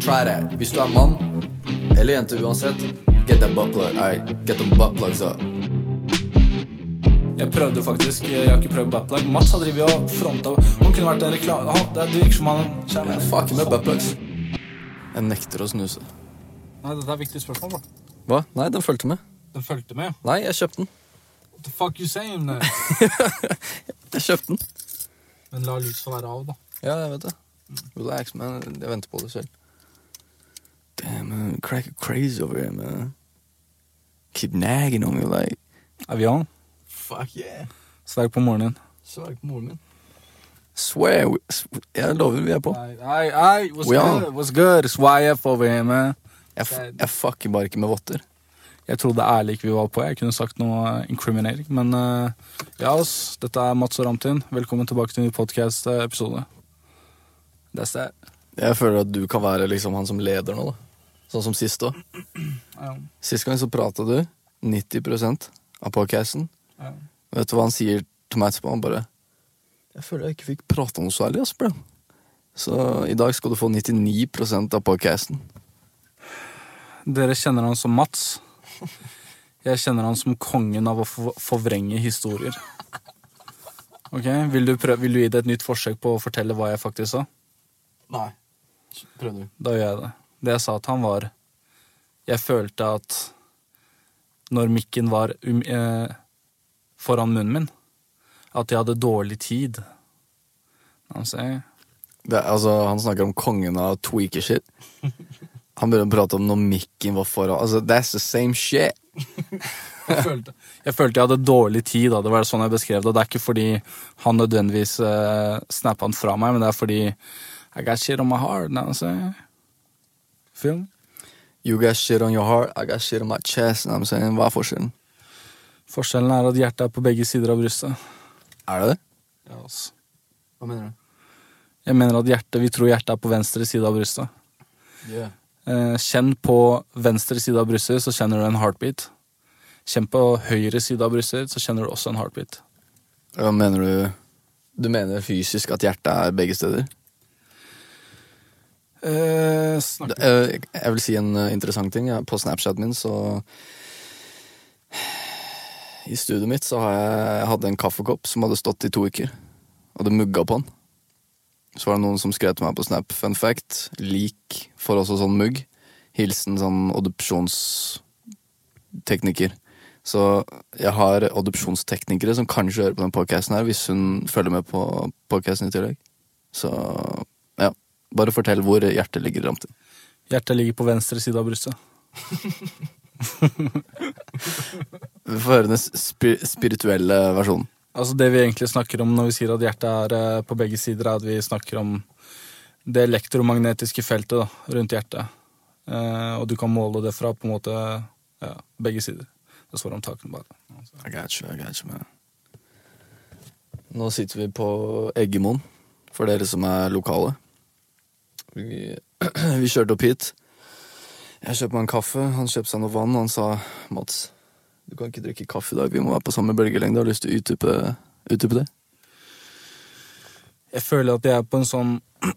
Try that. Hvis du er mann eller jente uansett, get that butt plug. Get them butt plugs up. Jeg prøvde faktisk, jeg har ikke prøvd buttplug. Mats har drevet og fronta Han kunne vært en reklame Han- Det virker som han kjære. Jeg fucker med buttplugs. Jeg nekter å snuse. Nei, dette er et viktig spørsmål, da. Hva? Nei, den fulgte med. Den fulgte med. Nei, jeg kjøpte den. What the fuck you saying? Jeg kjøpte den. Men la lyset være av, da. Ja, jeg vet det. Relax, men Jeg venter på det selv. Damn, man. Crack crazy over here, man. Keep nagging on me like Er vi on? Fuck yeah. Sterk på morgenen. Sverg på morgenen. Swear. we- Jeg lover vi er på. Nei, nei, what's We on. good? What's good? It's over here, man. Jeg, f jeg fucker bare ikke med votter. Jeg trodde ærlig ikke vi var på. Jeg kunne sagt noe incriminating. Men eh, ja, ass. Dette er Mats og Ramtin. Velkommen tilbake til en ny podcast-episode. That's that. Jeg føler at du kan være liksom han som leder nå, da. Sånn som sist òg. Ja, Sist gang så prata du 90% av podcasten. ja. Vet du hva han sier til meg etterpå? Han bare Jeg føler jeg ikke fikk prata noe særlig, ass, bro. Så i dag skal du få 99% av podcasten. Dere kjenner han som Mats. Jeg kjenner han som kongen av å forvrenge historier. Ok, vil du, prøve, vil du gi det et nytt forsøk på å fortelle hva jeg faktisk sa? Nei. Prøv du. Da gjør jeg det. Det jeg sa til han, var Jeg følte at når mikken var um, eh, foran munnen min, at jeg hadde dårlig tid. Altså, Det, altså, han snakker om kongen av tweaker shit. Han begynner å prate om når mikken var foran. Altså, that's the same shit. jeg, følte, jeg følte jeg hadde dårlig tid. Da. Det var sånn jeg beskrev det. Det er ikke fordi han nødvendigvis uh, snappa han fra meg, men det er fordi I got shit on my heart. Now, me? You got shit on your heart, I got shit on my chest. Know I'm saying? Hva er forskjellen? Forskjellen er at hjertet er på begge sider av brystet. Er det det? Ja, altså. Hva mener du? Jeg mener at hjertet, Vi tror hjertet er på venstre side av brystet. Yeah. Eh, kjenn på venstre side av brystet, så kjenner du en heartbeat. Kjenn på høyre side av brystet, så kjenner du også en heartbeat. Hva mener du? Du mener fysisk at hjertet er begge steder? Eh, Jeg vil si en eh, interessant ting. På Snapchat min så I studioet mitt så har jeg, jeg hadde en kaffekopp som hadde stått i to uker. Og det mugga på den. Så var det noen som skrev til meg på Snap. Fun fact. Lik får også sånn mugg. Hilsen sånn adopsjonstekniker. Så jeg har adopsjonsteknikere som kanskje hører på den podcasten her, hvis hun følger med på podcasten i tillegg. Så. Bare fortell hvor hjertet ligger, Ramtin. Hjertet ligger på venstre side av brystet. Vi får høre den spi spirituelle versjonen. Altså Det vi egentlig snakker om når vi sier at hjertet er eh, på begge sider, er at vi snakker om det elektromagnetiske feltet da, rundt hjertet. Eh, og du kan måle det fra på en måte ja, begge sider. Det står om takene bare. I got you, I got you, man. Nå sitter vi på Eggemoen, for dere som er lokale. Vi, vi kjørte opp hit. Jeg kjøpte meg en kaffe, han kjøpte seg noe vann, og han sa Mats, du kan ikke drikke kaffe i dag, vi må være på samme bølgelengde. Har du lyst til å utdype, utdype det? Jeg føler at jeg er på en sånn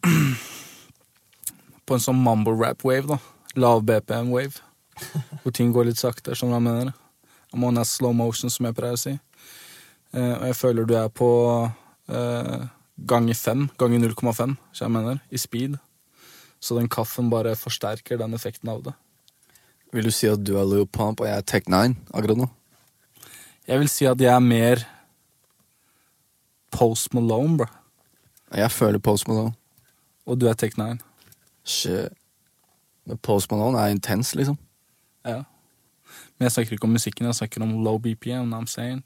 På en sånn mambo rap-wave, da. Lav BPM-wave. Hvor ting går litt sakte. Skjønner du hva jeg mener? I'm on a slow motion, som jeg pleier å si. Eh, og jeg føler du er på uh, ganger fem, ganger 0,5, som jeg mener, i speed. Så den kaffen bare forsterker den effekten av det. Vil du si at du er Lil Pump og jeg er Tech 9 akkurat nå? Jeg vil si at jeg er mer Post Malone, bro. Jeg føler Post Malone. Og du er Tech 9. Shit. Men Post Malone er intens, liksom. Ja. Men jeg snakker ikke om musikken, jeg snakker om low BPM. I'm saying.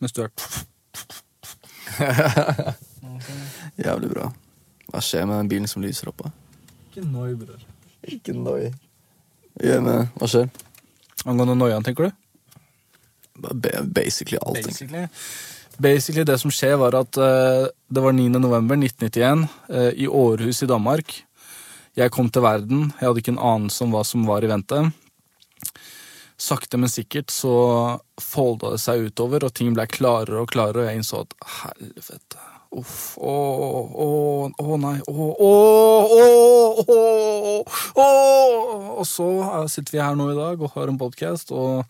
Mens du er Jævlig bra. Hva skjer med den bilen som lyser opp? Ikke noi, bror. Ikke noi. Ja, men hva skjer? Angående noiaen, tenker du? Basically alt. Basically. Basically, det som skjer, var at uh, det var 9. november 1991 eh, i Århus i Danmark. Jeg kom til verden. Jeg hadde ikke en anelse om hva som var i vente. Sakte, men sikkert så folda det seg utover, og ting ble klarere og klarere, og jeg innså at helvete Uff. Å, å, å nei. Å, å, å, å. Og så eh, sitter vi her nå i dag og har en podkast, og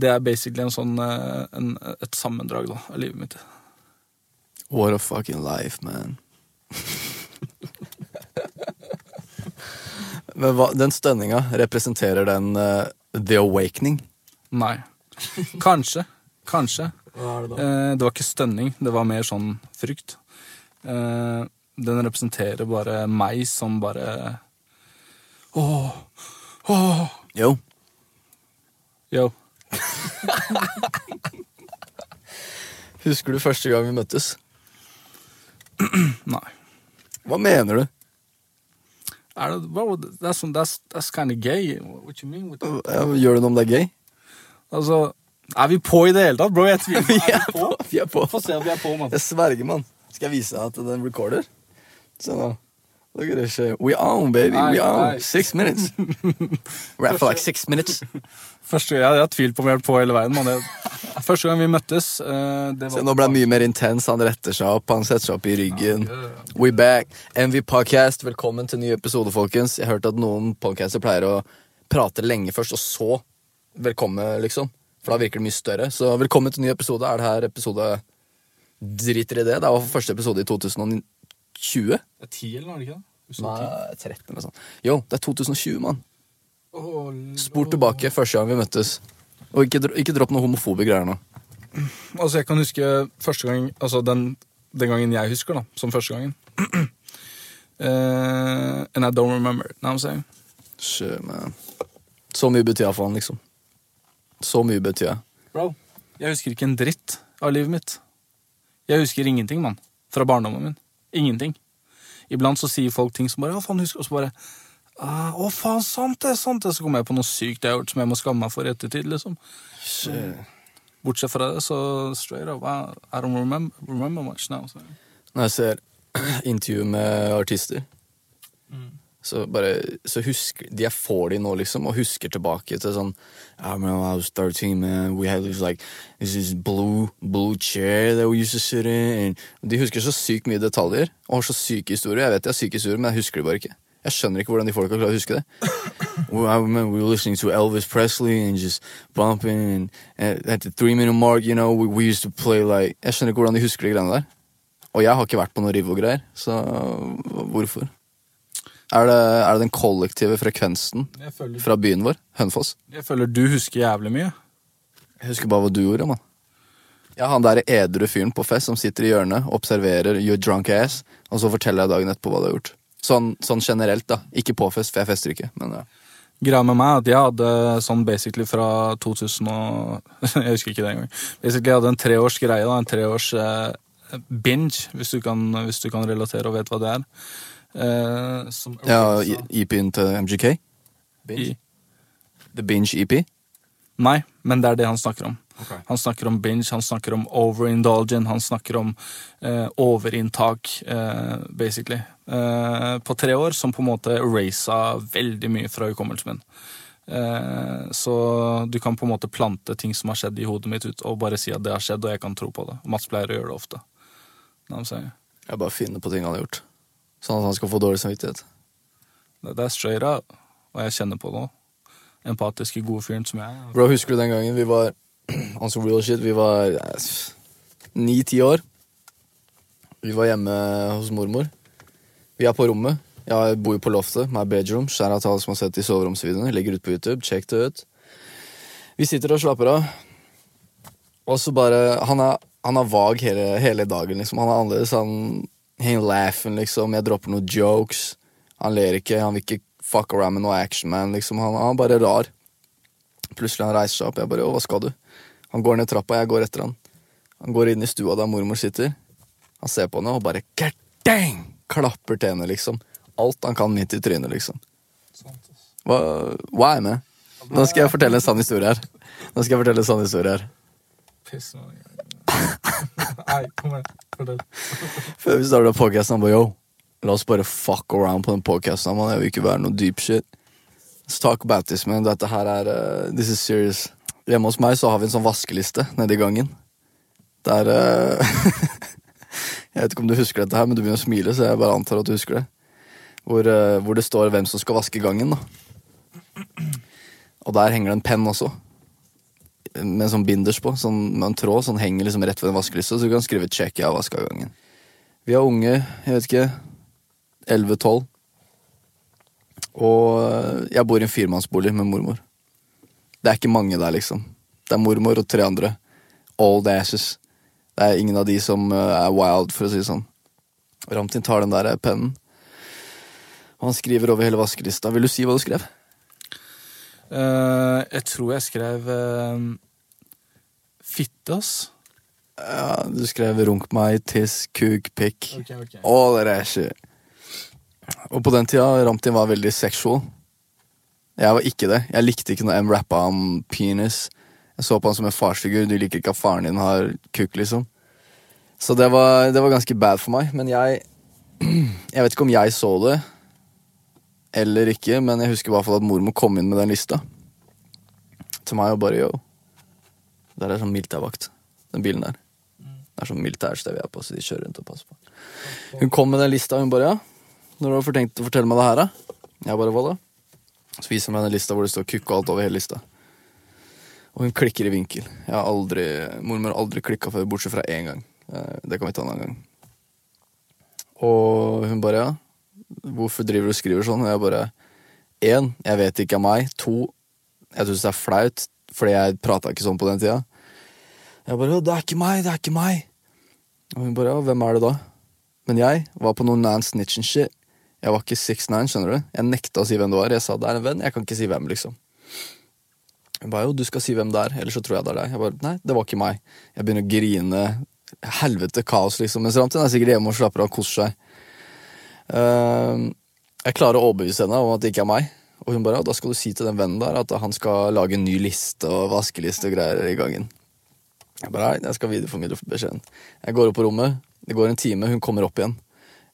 det er basically en sånn, eh, en, et sammendrag da, av livet mitt. What a fucking life, man. Men hva, den stønninga, representerer den uh, The Awakening? Nei. Kanskje. Kanskje. Hva er det Eh, det var ikke stønning, det var mer sånn frykt. Eh, den representerer bare meg som bare Åh, åh. Jo. Yo. Husker du første gang vi møttes? Nei. Hva mener du? Er det, bro, that's, that's, that's kind of gay. What you mean with that? Gjør du noe om det er gay? Altså, er vi på i det hele tatt, bro? Jeg tviler. Vi Er er vi på? på. Vi er på. Få se om vi er på, mann. Jeg sverger, mann. Skal jeg vise deg at den recorder? Se nå. Look at this shit. We on, baby. Nei, We on. nei. Six minutes. Rap for like six minutes. Første gang, Jeg har tvilt på om vi har på hele veien. Man. Første gang vi møttes det var Se, nå ble det mye mer intens. Han retter seg opp, han setter seg opp i ryggen. We back. MV Podcast, velkommen til ny episode, folkens. Jeg hørte at noen podcaster pleier å prate lenge først, og så velkommen, liksom. For da virker det mye større. Så velkommen til ny episode. Er det her episode Driter i det? Det var første episode i 2020. Det er 10, eller var det ikke det? Nei, 13 eller sånn. Jo, det er 2020, mann. Spor tilbake første gang vi møttes. Og ikke, dro- ikke dropp noe homofobe greier nå. Altså, jeg kan huske første gang Altså, den, den gangen jeg husker, da, som første gangen. Eh, and I don't remember. Now I'm saying? Sjø, man. Så mye betyr iallfall, liksom. Så mye betyr jeg. Bro, jeg husker ikke en dritt av livet mitt. Jeg husker ingenting, mann. Fra barndommen min. Ingenting. Iblant så sier folk ting som bare 'Å, faen, husker Og så bare ah, 'Å, faen, sant det, sant det.' Så kommer jeg på noe sykt jeg har gjort som jeg må skamme meg for i ettertid, liksom. Shit. Bortsett fra det, så straight up I, don't remember, remember much now. Så. Når jeg ser intervju med artister, så bare Så husker De jeg får de nå, liksom, og husker tilbake til sånn I remember I was 13, man. We had this like this is blue blue chair that we used to sit in. De husker så sykt mye detaljer og har så syke historier. Jeg vet de har syke historier, men jeg husker det bare ikke. Jeg skjønner ikke hvordan de folka klarer å huske det. Well, I remember we were listening to Elvis Presley and just bumping and, and at the three minute mark, you know, we, we used to play like Jeg skjønner ikke hvordan de husker de greiene der. Og jeg har ikke vært på noe og greier så hvorfor? Er det, er det den kollektive frekvensen føler, fra byen vår, Hønefoss? jeg føler du husker jævlig mye. Jeg husker bare hva du gjorde, mann. Ja, han der edru fyren på fest som sitter i hjørnet, observerer your drunk ass, og så forteller jeg dagen etterpå hva du har gjort. Sånn, sånn generelt, da. Ikke på fest, for jeg fester ikke. Men ja. Greia med meg er at jeg hadde sånn basically fra 2000 og Jeg husker ikke det engang. Basically jeg hadde en treårs greie, da, en treårs eh, binge, hvis du, kan, hvis du kan relatere og vet hva det er. Som ja EP-en til MGK? i, The Binge EP? Nei, men det er det han snakker om. Han snakker om binge, han snakker om overindulgent, han snakker om eh, overinntak, eh, basically. Eh, på tre år, som på en måte erasa veldig mye fra hukommelsen min. Eh, så du kan på en måte plante ting som har skjedd i hodet mitt, ut, og bare si at det har skjedd, og jeg kan tro på det. Mats pleier å gjøre det ofte. Jeg bare finner på ting han har gjort. Sånn at han skal få dårlig samvittighet. Det, det er straight up, og jeg kjenner på nå. Empatiske, gode fyren som jeg er. Bro, husker du den gangen vi var On some real shit. Vi var ni-ti år. Vi var hjemme hos mormor. Vi er på rommet. Jeg bor jo på loftet. My bedroom. Skjær av alle som har sett de soveromsvideoene. Legger ut på YouTube. Check det ut. Vi sitter og slapper av. Og så bare Han er, han er vag hele, hele dagen, liksom. Han er annerledes. Han he ain't laughing, liksom. Jeg dropper noen jokes. Han ler ikke. Han vil ikke fuck around med noe action man, liksom. Han, han er bare rar. Plutselig han reiser seg opp. Jeg bare 'Å, hva skal du?' Han går ned trappa, jeg går etter han. Han går inn i stua der mormor sitter. Han ser på henne og bare God! Klapper til henne, liksom. Alt han kan midt i trynet, liksom. Hva, hva er med? Nå skal jeg fortelle en sann historie her. Nå skal jeg fortelle en sann historie her. Nei, kom igjen. Før vi starta podkasten, han bare yo, la oss bare fuck around på den podkasten. Jeg vil ikke være noe deep shit. Let's talk about this, man. Dette her er uh, This is serious. Hjemme hos meg så har vi en sånn vaskeliste nede i gangen. Der uh, Jeg vet ikke om du husker dette her, men du begynner å smile, så jeg bare antar at du husker det. hvor, uh, hvor det står hvem som skal vaske gangen. da. Og der henger det en penn også. Med sånn binders på, sånn, med en tråd. Sånn henger liksom rett ved en vaskeliste, så du kan skrive 'check, jeg har vaska gangen'. Vi har unge, jeg vet ikke, 11-12. Og eh, jeg bor i en firmannsbolig med mormor. Det er ikke mange der, liksom. Det er mormor og tre andre. Old asses. Det er ingen av de som eh, er wild, for å si det sånn. Ramtin tar den der pennen, og han skriver over hele vaskelista. Vil du si hva du skrev? Eh, jeg tror jeg skrev uh, fitte, ass. Ja, du skrev 'runk meg, tiss, kuk, pikk'. Okay, okay. All that shit. Og på den tida, Ramtin var veldig sexual. Jeg var ikke det. Jeg likte ikke når M rappa om penis. Jeg så på han som en farsfigur. Du liker ikke at faren din har kuk, liksom. Så det var, det var ganske bad for meg. Men jeg Jeg vet ikke om jeg så det eller ikke, men jeg husker i hvert fall at mormor kom inn med den lista. Til meg og bare yo. Der er sånn militærvakt. Den bilen der. Det er sånn militærsted vi er på, så de kjører rundt og passer på. Hun kom med den lista, og hun bare ja. Når har du tenkt å fortelle meg det her, da? Jeg bare hva da? Så viser hun meg den lista hvor det står kukk og alt over hele lista. Og hun klikker i vinkel. Jeg har aldri, Mormor har aldri klikka før, bortsett fra én gang. Eh, Det kan vi ta en annen gang. Og hun bare ja. Hvorfor driver du og skriver sånn? Og jeg bare Én, jeg vet ikke av meg. To, jeg syns det er flaut, fordi jeg prata ikke sånn på den tida. Jeg bare 'Det er ikke meg, det er ikke meg'. Og hun bare 'ja, hvem er det da?' Men jeg var på noe nan snitch and shit. Jeg var ikke 6'9, skjønner du. Jeg nekta å si hvem det var. Jeg sa 'det er en venn', jeg kan ikke si hvem, liksom. Hun bare 'jo, du skal si hvem det er, ellers så tror jeg det er deg'. Jeg bare 'nei, det var ikke meg'. Jeg begynner å grine. Helvete kaos, liksom. Mens Ramtin er sikkert hjemme og slapper av og koser seg. Ehm, jeg klarer å overbevise henne om at det ikke er meg. Og hun bare ja, da skal du si til den vennen der at han skal lage en ny liste og vaskeliste og greier i gangen. Jeg bare nei, jeg skal videreformidle beskjeden. Jeg går opp på rommet, det går en time, hun kommer opp igjen.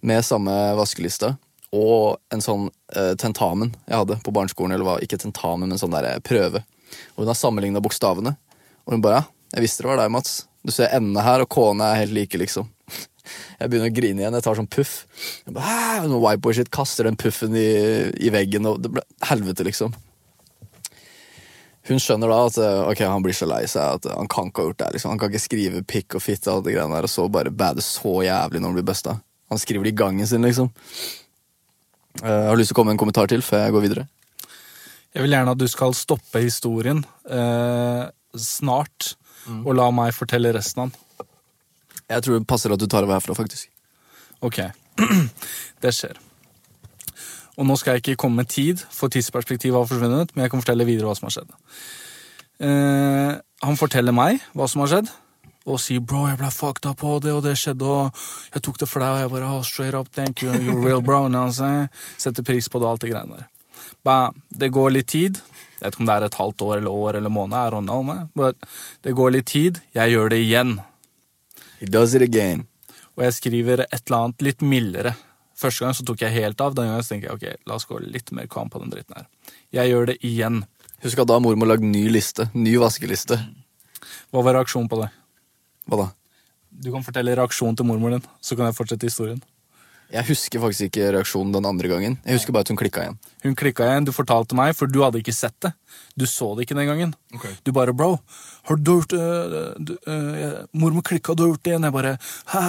Med samme vaskeliste og en sånn eh, tentamen jeg hadde på barneskolen. Eller hva, ikke tentamen, men sånn der eh, prøve. Og hun har sammenligna bokstavene. Og hun bare ja, jeg visste det var deg, Mats. Du ser endene her, og K-ene er helt like, liksom. Jeg begynner å grine igjen. Jeg tar sånn puff. Jeg bare, «Hæ?» Noe whiteboard shit, Kaster den puffen i, i veggen. Og det ble helvete, liksom. Hun skjønner da at eh, ok, han blir så lei seg at han kan ikke ha gjort det. liksom. Han kan ikke skrive pikk og fitte og alt det greiene der, og så bare bade så jævlig når han blir busta. Han skriver det i gangen sin, liksom. Jeg har du lyst til å komme med en kommentar til før jeg går videre? Jeg vil gjerne at du skal stoppe historien eh, snart, og la meg fortelle resten av den. Jeg tror det passer at du tar over herfra, faktisk. Ok, det skjer. Og nå skal jeg ikke komme med tid, for tidsperspektivet har forsvunnet, men jeg kan fortelle videre hva som har skjedd. Eh, han forteller meg hva som har skjedd, og sier 'bro, jeg ble fucked up på det, og det skjedde', og 'jeg tok det for deg', og jeg bare oh, 'straight up, thank you, you're real bro', saying? Setter pris på det, og alt det greiene der. Bam. Det går litt tid. Jeg vet ikke om det er et halvt år eller år eller måned, but det går litt tid. Jeg gjør det igjen. He does it again. Og jeg skriver et eller annet litt mildere. Første gang så tok jeg helt av. Denne gangen så tenker jeg ok, la oss gå litt mer kam på den dritten her. Jeg gjør det igjen. Husk at da har mormor lagd ny liste. Ny vaskeliste. Hva var reaksjonen på det? Hva da? Du kan fortelle reaksjonen til mormor din, så kan jeg fortsette historien. Jeg husker faktisk ikke reaksjonen den andre gangen. Jeg husker bare at hun klikka igjen. Hun klikka igjen, du fortalte meg, for du hadde ikke sett det. Du så det ikke den gangen. Du bare 'bro, har du gjort uh, du, uh, Mormor klikka, du har gjort det igjen. Jeg bare hæ.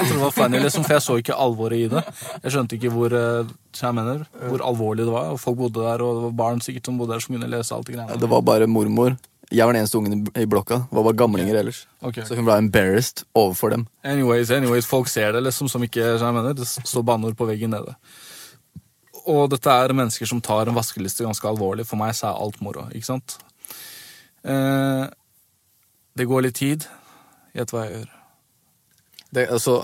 Jeg tror det var funny, liksom, for jeg så ikke alvoret i det. Jeg skjønte ikke hvor uh, jeg mener, hvor alvorlig det var. Og folk bodde der, og det var barn sikkert som bodde der som kunne lese alt det greiene. Det var bare mormor. Jeg var den eneste ungen i- blokka. Det var bare gamlinger ellers. Okay. Så hun ble embarrassed overfor dem. Anyways, anyways, folk ser det liksom som ikke jeg mener, Det står banneord på veggen nede. Og dette er mennesker som tar en vaskeliste ganske alvorlig. For meg så er alt moro. ikke sant? Eh, det går litt tid. Gjett hva jeg gjør. Det, altså,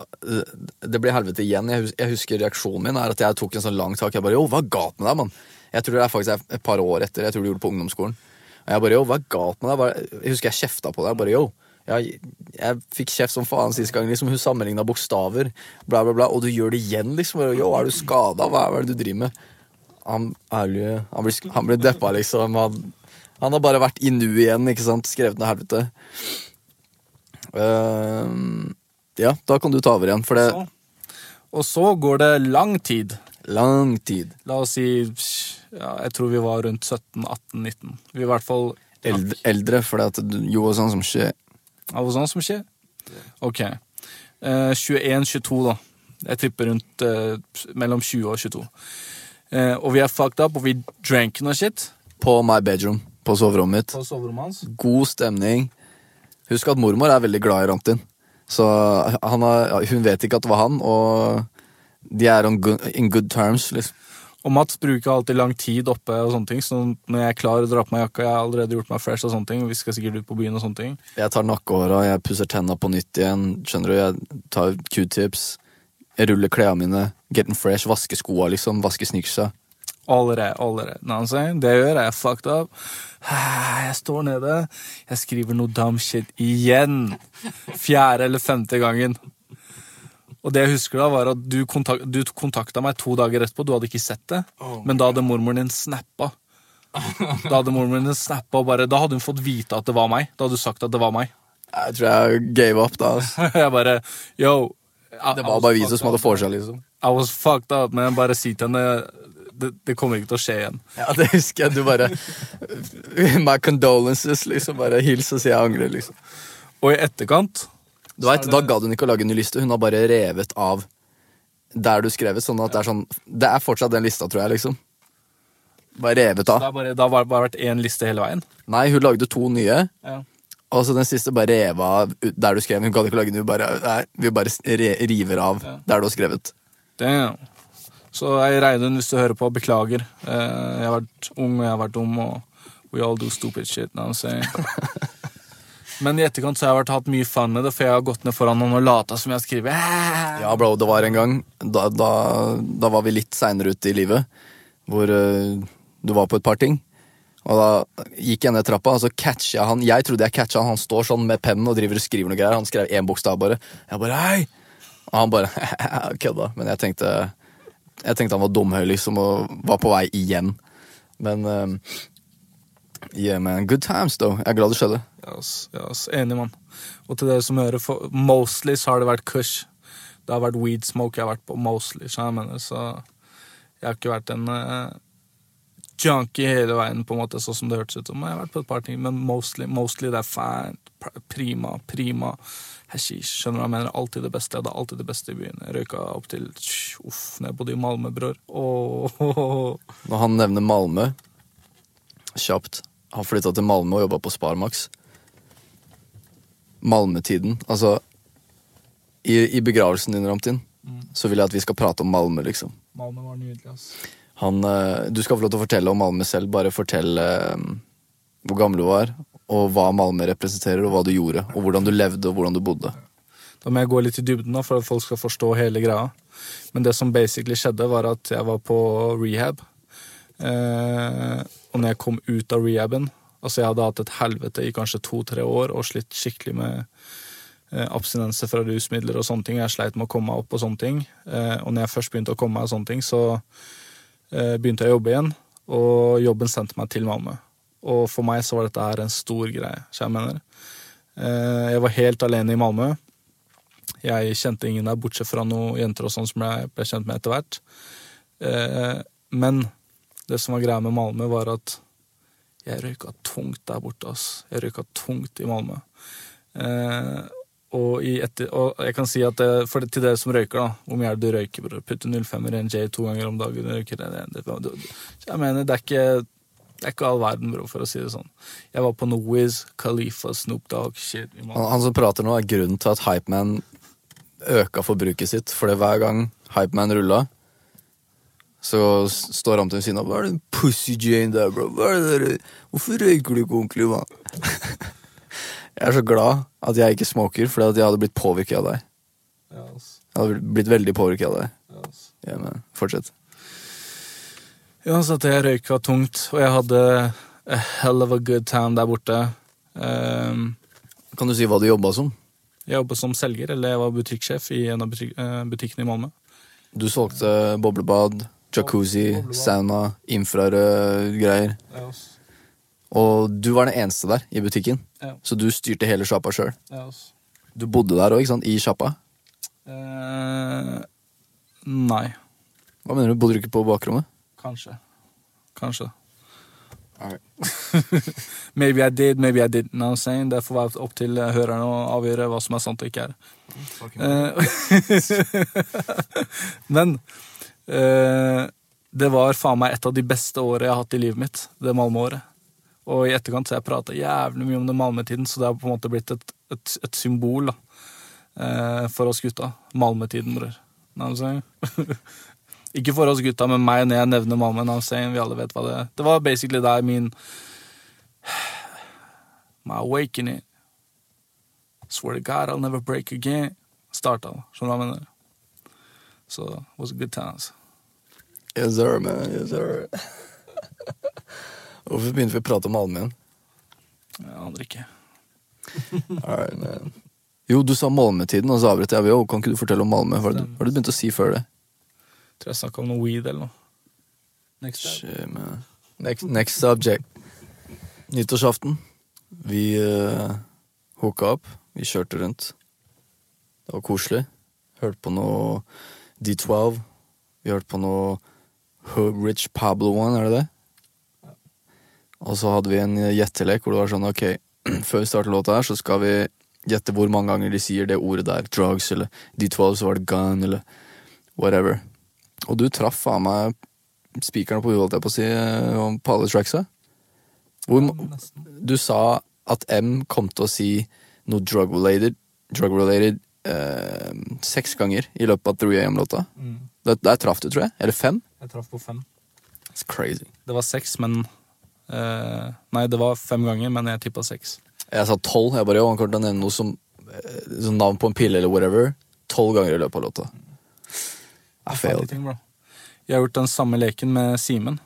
det blir helvete igjen. Jeg, hus jeg husker reaksjonen min er at jeg tok en sånn lang tak. Jeg bare, jo, hva er galt med deg, mann? Jeg tror det er faktisk et par år etter. Jeg tror du gjorde det på ungdomsskolen. Og jeg bare, jo, hva er galt med deg? Bare, jeg husker jeg kjefta på deg. Jeg bare, jo, jeg, jeg fikk kjeft som faen sist gang. Liksom, hun sammenligna bokstaver, bla, bla, bla. Og du gjør det igjen, liksom. Yo, er du skada? Hva er det du driver med? Han, ærlig, han, blir, han ble deppa, liksom. Han, han har bare vært i nu igjen, ikke sant? Skrevet noe helvete. Uh, ja, da kan du ta over igjen, for det Så. Og så går det lang tid. Lang tid. La oss si ja, Jeg tror vi var rundt 17-18-19. Vi i hvert fall Eldre, eldre fordi at du gjorde sånn som skjer. Av sånn som skjer? Ok. Eh, 21-22, da. Jeg tipper rundt eh, mellom 20 og 22. Eh, og vi er fucked up, og vi drank noe shit. På my bedroom. På soverommet mitt. På soverommet hans. God stemning. Husk at mormor er veldig glad i Ramtin. Så han har, hun vet ikke at det var han, og de er on good, in good terms. liksom. Og Mats bruker alltid lang tid oppe, og sånne ting så når jeg er klar og drar på meg jakka Jeg har allerede gjort meg fresh, og sånne ting vi skal sikkert ut på byen. og sånne ting Jeg tar nakkehåra, jeg pusser tenna på nytt igjen. Skjønner du, Jeg tar q-tips. Jeg ruller klærne mine. Getting fresh. Vasker skoa, liksom. Vasker sneaksa. Allerede, allerede. What I'm? Det jeg gjør, er fucked up. Jeg står nede, jeg skriver noe dumb shit igjen. Fjerde eller femte gangen. Og det jeg husker da, var at du, kontak du kontakta meg to dager etterpå. Du hadde ikke sett det, men da hadde mormoren din snappa. Da hadde mormoren din snappa, og bare, da hadde hun fått vite at det var meg. Da hadde du sagt at det var meg. Jeg tror jeg gave up da. altså. Jeg bare Yo. I- Det var bare vi som hadde seg, liksom. I was fucked up, men bare si til henne det, det kommer ikke til å skje igjen. Ja, det husker jeg. Du bare My condolences, liksom. Bare hils og si jeg angrer, liksom. Og i etterkant Du vet, Da gadd hun ikke å lage en ny liste. Hun har bare revet av der du skrevet. Sånn at det er sånn Det er fortsatt den lista, tror jeg, liksom. Bare revet Det av. har bare, det har bare vært én liste hele veien. Nei, hun lagde to nye. Ja. Og så den siste bare rev av der du skrev. Hun gadd ikke å lage den. Hun bare, nei, vi bare re river av Ja. der du har skrevet. Damn. Så jeg Reidun, hvis du hører på, beklager. Eh, jeg har vært ung, og jeg har vært dum, og we all do stupid shit. Now. Men i etterkant så har jeg vært hatt mye fun med det, for jeg har gått ned foran noen og lata som jeg har skrevet. Ja, bro, det var en gang Da, da, da var vi litt seinere ute i livet, hvor uh, du var på et par ting. Og da gikk jeg ned trappa, og så catcha han. Jeg trodde jeg catcha han. Han står sånn med pennen og driver og skriver noe greier. Han skrev én bokstav bare. Jeg bare hei! Og han bare kødda. Men jeg tenkte Jeg tenkte han var dumhøy, liksom, og var på vei igjen. Men um, Yeah, man. Good times, though. Jeg er glad det skjedde. Yes, yes. Enig, mann. Og til dere som hører, for, mostly så har det vært kush. Det har vært weed smoke jeg har vært på, mostly. Så jeg mener, så jeg har ikke vært en uh, junkie hele veien, på en måte, sånn som det hørtes ut som. Jeg har vært på et par ting, men mostly, mostly det er fint. Prima, prima. Hashish. Skjønner du hva jeg mener? Alltid det beste. Det er alltid det beste i byen. Jeg røyka opp til Uff, når jeg bodde i Malmö, bror. Oh. Når han nevner Malmö kjapt Har flytta til Malmö og jobba på Sparmax. Malmö-tiden. Altså i, I begravelsen din, Ramtin, så vil jeg at vi skal prate om Malmö, liksom. Malmö var nydelig, ass. Han, eh, du skal få lov til å fortelle om Malmö selv. Bare fortell eh, hvor gammel du var, og hva Malmö representerer, og hva du gjorde, og hvordan du levde, og hvordan du bodde. Da må jeg gå litt i dybden da, for at folk skal forstå hele greia. Men det som basically skjedde, var at jeg var på rehab. Eh, og når jeg kom ut av rehaben Altså, jeg hadde hatt et helvete i kanskje to-tre år og slitt skikkelig med eh, abstinenser fra rusmidler og sånne ting. Jeg sleit med å komme meg opp og sånne ting. Eh, og når jeg først begynte å komme meg og sånne ting, så eh, begynte jeg å jobbe igjen. Og jobben sendte meg til Malmö. Og for meg så var dette her en stor greie. Så jeg mener. Jeg var helt alene i Malmö. Jeg kjente ingen der, bortsett fra noen jenter og sånn som jeg ble kjent med etter hvert. Men det som var greia med Malmö, var at jeg røyka tungt der borte. ass. Jeg røyka tungt i Malmö. Eh, og, i etter, og jeg kan si at det, for det, til dere som røyker, da, hvor mye er det du røyker? bror? Putte 05 i en J to ganger om dagen. Røyker det, det, det, jeg mener, det er ikke det er ikke all verden, bro, for å si det sånn. Jeg var på noe Khalifa, Snoop Dogg, shit. Han, han som prater nå, er grunnen til at Hypeman øka forbruket sitt. Fordi hver gang Hypeman rulla, så står han til siden av Hva er det pussy Jane der, bro? Hva er det der? Hvorfor røyker du ikke ordentlig, mann? jeg er så glad at jeg ikke smoker, fordi at jeg hadde blitt påvirket av deg. Ja. Jeg hadde blitt veldig påvirket av deg. Ja. Ja, men fortsett. Ja, så at jeg røyka tungt, og jeg hadde a hell of a good time der borte. Um, Kan du si hva du jobba som? jeg jobbet som selger, eller jeg var butikksjef i en av butik eh, butikkene i Malmö. Du solgte boblebad, jacuzzi, sauna, infrarød greier. Og du var den eneste der i butikken, så du styrte hele sjappa sjøl. Du bodde der òg? I sjappa? Eh, nei. Hva mener du? Bodde du ikke på bakrommet? Kanskje. Kanskje. maybe I did, maybe I didn't. No, saying? Det får være opp til hørerne å avgjøre hva som er sant og ikke er. Eh, Men det var faen meg et av de beste årene jeg har hatt i livet mitt. Det Malmö-året. Og i etterkant så har jeg prata jævlig mye om den Malmö-tiden, så det har på en måte blitt et, et, et symbol da, eh, for oss gutta. Malmö-tiden, bror. Ikke for oss gutta, men meg når jeg nevner Malmö. Vi alle vet hva det er. Det var basically der min My awakening. Swear to God, I'll never break again. Starta. Skjønner du hva jeg mener? Så it was good times. Yes, sir, man. Yes, sir. Hvorfor begynte vi å prate om Malmö igjen? Jeg aner ikke. Alright, man. Jo, du sa Malmö-tiden, og så avbrøt jeg. Jo, kan ikke du fortelle om Malmö? Hva har du, du begynt å si før det? Tror jeg snakka om noe weed eller noe. Next step. Shit, man. Next, next subject. Nyttårsaften. Vi uh, hooka opp. Vi kjørte rundt. Det var koselig. Hørte på noe D12. Vi hørte på noe Rich Pablo One, er det det? Og så hadde vi en gjettelek hvor det var sånn ok, før vi starter låta her, så skal vi gjette hvor mange ganger de sier det ordet der. Drugs, eller D12, så var det gun, eller whatever. Og du traff faen meg spikeren på huet, holdt jeg på å si, eh, på alle tracksa. Hvor, du sa at M kom til å si noe drug-related drug related, eh, seks ganger i løpet av 3 AM-låta. Mm. Der, der traff du, tror jeg. Eller fem. Jeg traff på fem. It's crazy. Det var seks, men eh, Nei, det var fem ganger, men jeg tippa seks. Jeg sa tolv. Jeg bare, jo, han kommer til å nevne noe som eh, som navn på en pille eller whatever. Tolv ganger i løpet av låta. I failed. ting. Jeg har gjort den samme leken med Simen.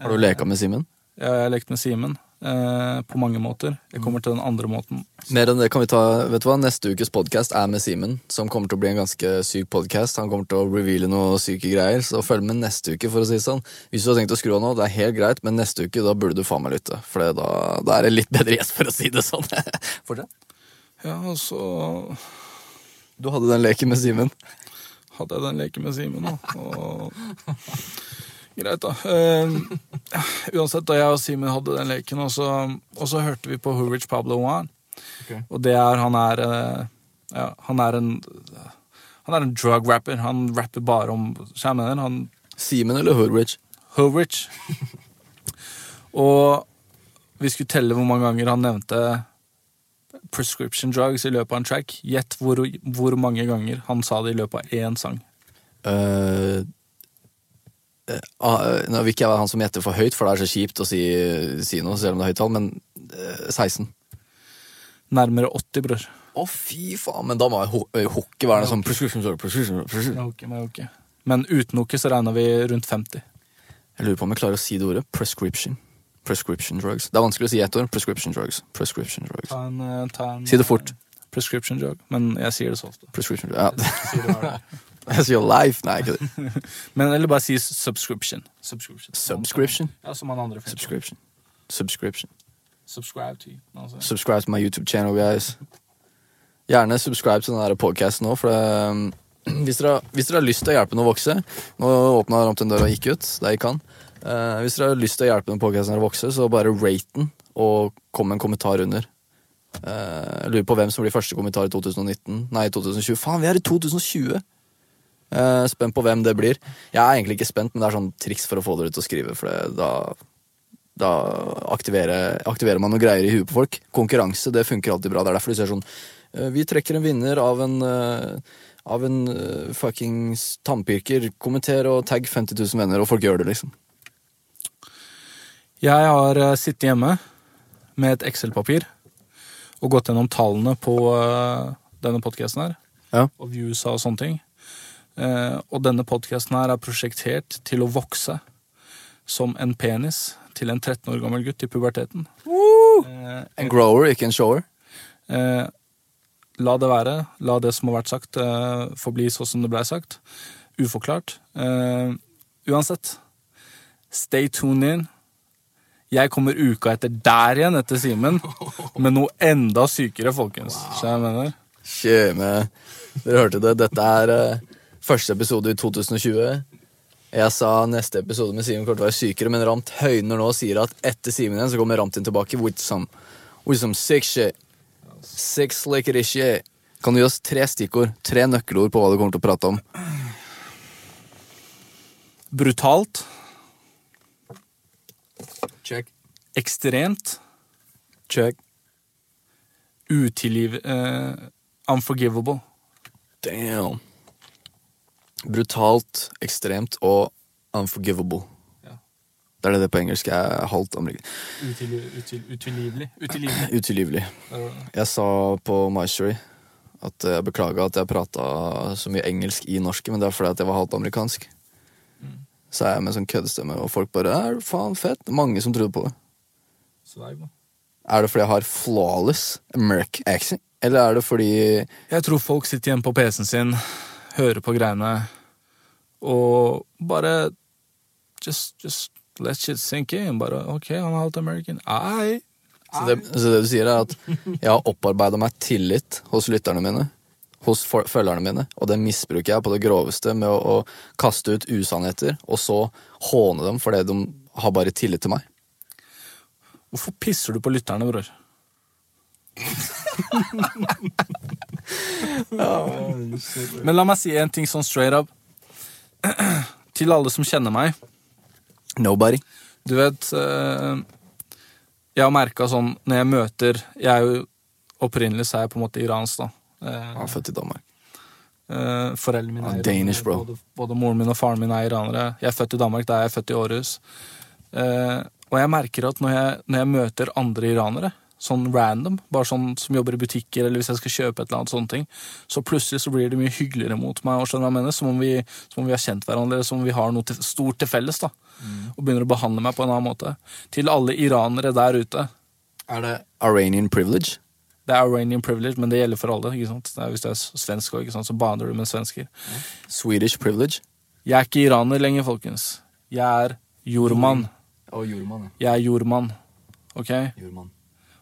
Har du leka med Simen? Jeg har lekt med Simen eh, på mange måter. Jeg kommer til den andre måten. Mer enn det kan vi ta Vet du hva, Neste ukes podkast er med Simen, som kommer til å bli en ganske syk podkast. Han kommer til å reveale noe syke greier, så følg med neste uke. for å si det sånn Hvis du har tenkt å skru av nå, det er helt greit, men neste uke da burde du faen meg lytte. For da, da er det litt bedre gjest, for å si det sånn. Fortsett. Ja, altså Du hadde den leken med Simen. hadde jeg den leken med Simen, da. Og greit, da. Uh, uansett, da jeg og Simen hadde den leken, og så, og så hørte vi på Hoorich Pablo Juan. Okay. Og det er Han er uh, Ja, han er en Han er en drug-rapper. Han rapper bare om skjermen mener, han Simen eller Hoodrich? Hoorich. og vi skulle telle hvor mange ganger han nevnte prescription drugs i løpet av en track. Gjett hvor, hvor mange ganger han sa det i løpet av én sang. Uh, nå vil ikke jeg være han som gjetter for høyt, for det er så kjipt å si, si noe, selv om det er høyt tall, men eh, 16. Nærmere 80, bror. Å, fy faen, men da må ho eh, hockey være noe sånn prescription. Men uten hockey så regner vi rundt 50. Jeg lurer på om jeg klarer å si det ordet. Prescription. Prescription drugs. Det er vanskelig å si ett ord. Prescription drugs. Prescription drugs. Ta en, eh, ta en Si det fort. eh, Prescription drug. Men jeg sier det så ofte. Prescription drug. Ja. Jeg sier life. Nei, ikke det. Men eller bare si subscription. Subscription. Subscription. Ja, som han andre. Subscription. Subscription. Subscribe to. Altså. Subscribe to my YouTube channel, guys. Gjerne subscribe til denne podcasten nå, for det, um, hvis, dere, har- hvis dere har lyst til å hjelpe den å vokse Nå åpna Ramten døra og gikk ut. Det gikk han. Uh, hvis dere har lyst til å hjelpe den podcasten å vokse, så bare rate den, og kom med en kommentar under. Uh, lurer på hvem som blir første kommentar i 2019. Nei, 2020. Faen, vi er i 2020! Eh, spent på hvem det blir. Jeg er egentlig ikke spent, men det er sånn triks for å få dere til å skrive, for det, da da aktiverer, aktiverer man noen greier i huet på folk. Konkurranse det funker alltid bra. Det er derfor du ser sånn eh, Vi trekker en vinner av en eh, Av en uh, fuckings tannpirker. Kommenter og tagg 50 000 venner, og folk gjør det, liksom. Jeg har sittet hjemme med et Excel-papir og gått gjennom tallene på denne podkasten her. Ja. Og views og sånne ting. Eh, og denne podkasten her er prosjektert til å vokse som en penis til en 13 år gammel gutt i puberteten. Eh, En grower, ikke en shower. Eh, la det være. La det som har vært sagt, forbli sånn som det blei sagt. Uforklart. Eh, uansett, stay tuned in. Jeg kommer uka etter der igjen, etter Simen, med noe enda sykere, folkens. Så jeg mener. Shit. Dere hørte det. Dette er første episode i 2020. Jeg sa neste episode med Simen kommer til å være sykere, men Ramt høyner nå og sier at etter Simen igjen så kommer Ramt inn tilbake with some, with some sick shit. Sick slickety shit. Kan du gi oss tre stikkord, tre nøkkelord på hva du kommer til å prate om? Brutalt. Check. Ekstremt. Check. Utilgiv... Uh, unforgivable. Damn. Brutalt, ekstremt og unforgivable. Ja. Det er det det på engelsk er halvt amerikansk. utilgivelig. Utilgivelig. Utilgivelig. Jeg sa på MyStory at jeg beklaga at jeg prata så mye engelsk i norsk, men det er fordi at jeg var halvt amerikansk. Mm. Så er jeg med sånn køddestemme, og folk bare er faen fett. Mange som trodde på det. Sveig. Er det fordi jeg har flawless American accent, eller er det fordi Jeg tror folk sitter hjemme på PC-en sin, hører på greiene, og bare Just, just let shit sink in. Bare OK, han er halvt American. I, Så det, så det du sier, er at jeg har opparbeida meg tillit hos lytterne mine. Hos følgerne mine, og det misbruker jeg på det groveste med å, å kaste ut usannheter, og så håne dem fordi de har bare tillit til meg. Hvorfor pisser du på lytterne, bror? Men la meg si en ting sånn straight up. Til alle som kjenner meg. Nobody. Du vet eh, Jeg har merka sånn når jeg møter Jeg er jo opprinnelig så er jeg på en måte iransk, da. Eh, Han er født i Danmark. eh, foreldrene mine er Danish, bro. Både, både moren min og faren min er iranere. Jeg er født i Danmark, da er jeg født i Århus. Og jeg merker at når jeg, når jeg møter andre iranere, sånn random, bare sånn som jobber i butikker, eller hvis jeg skal kjøpe et eller annet sånne ting, så plutselig så blir de mye hyggeligere mot meg, og skjønner hva jeg mener? Som om vi, som om vi har kjent hverandre, som om vi har noe til, stort til felles, da. Og begynner å behandle meg på en annen måte. Til alle iranere der ute. Er det Iranian privilege? Det er Iranian privilege, men det gjelder for alle. ikke sant? Er, hvis du er svensk òg, så baner du med svensker. Swedish privilege? Jeg er ikke iraner lenger, folkens. Jeg er jordmann. Oh, jordmann, ja. Jeg er jordmann. Ok? Jordmann.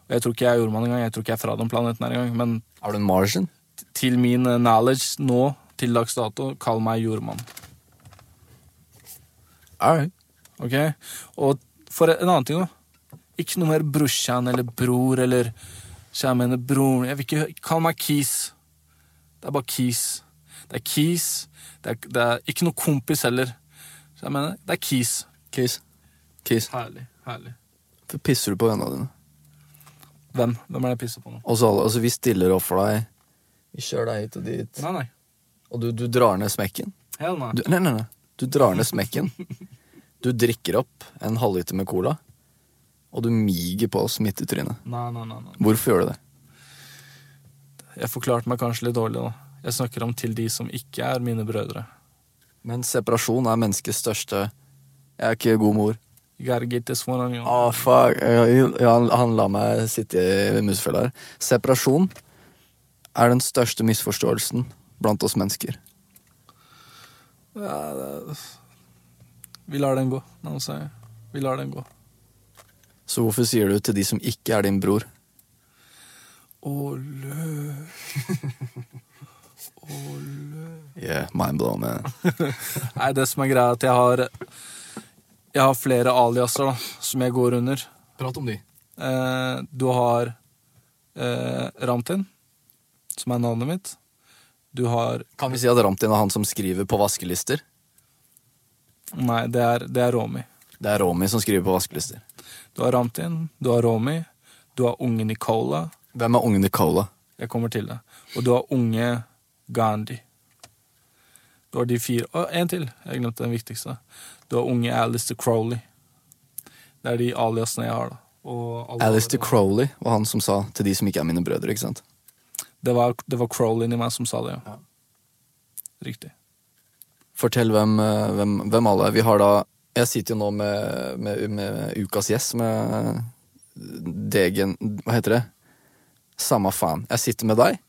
Jeg tror ikke jeg er jordmann engang. Jeg tror ikke jeg er fra den planeten her engang. Men Er du en martian? til min eh, knowledge nå, til dags dato, kall meg jordmann. Alright. Ok? Og for en annen ting, da. Ikke noe mer brorsan eller bror eller jeg mener broren Jeg vil ikke Kall meg Kis. Det er bare Kis. Det er Kis. Det er, det er ikke noe kompis heller. Så jeg mener, det er Kis. Kis. Kiss. Herlig. Herlig. Hvorfor pisser du på vennene dine? Hvem? Hvem er det jeg pisser på nå? Og så alle, altså Vi stiller opp for deg. Vi kjører deg hit og dit. Nei, nei. Og du, du drar ned smekken. Hell nei. Du, nei, nei, nei. Du drar ned smekken. Du drikker opp en halvliter med cola, og du miger på oss midt i trynet. Nei, nei, nei, nei. Hvorfor gjør du det? Jeg forklarte meg kanskje litt dårlig, da. Jeg snakker om til de som ikke er mine brødre. Men separasjon er menneskets største Jeg er ikke god mor. You gotta get this one on you. Å, fuck. Ja, han, han la meg sitte i musefella her. Separasjon er den største misforståelsen blant oss mennesker. Ja, det... Vi lar den gå. Vi lar den gå. Så hvorfor sier du til de som ikke er din bror? Ole Ole Yeah, mind blown, man. Nei, det som er greia, at jeg har Jeg har flere aliaser da, som jeg går under. Prat om de. Eh, du har eh, Ramtin, som er navnet mitt. Du har Kan vi si at Ramtin er han som skriver på vaskelister? Nei, det er, det er Romi. Det er Romy som skriver på vaskelister. Du har Ramtin, du har Romi, du har unge Nicola. Hvem er unge Nicola? Jeg kommer til det. Og du har unge Gandhi. Du har de fire Og en til. Jeg glemte den viktigste. Du har unge Alistair Crowley. Det er de aliasene jeg har, da. Og Alistair Crowley var han som sa til de som ikke er mine brødre. ikke sant? Det var, det var Crowley i meg som sa det, ja. Riktig. Fortell hvem, eh, hvem, hvem alle. Vi har da Jeg sitter jo nå med, med, med ukas gjest, med Degen Hva heter det? Samme faen. Jeg sitter med deg,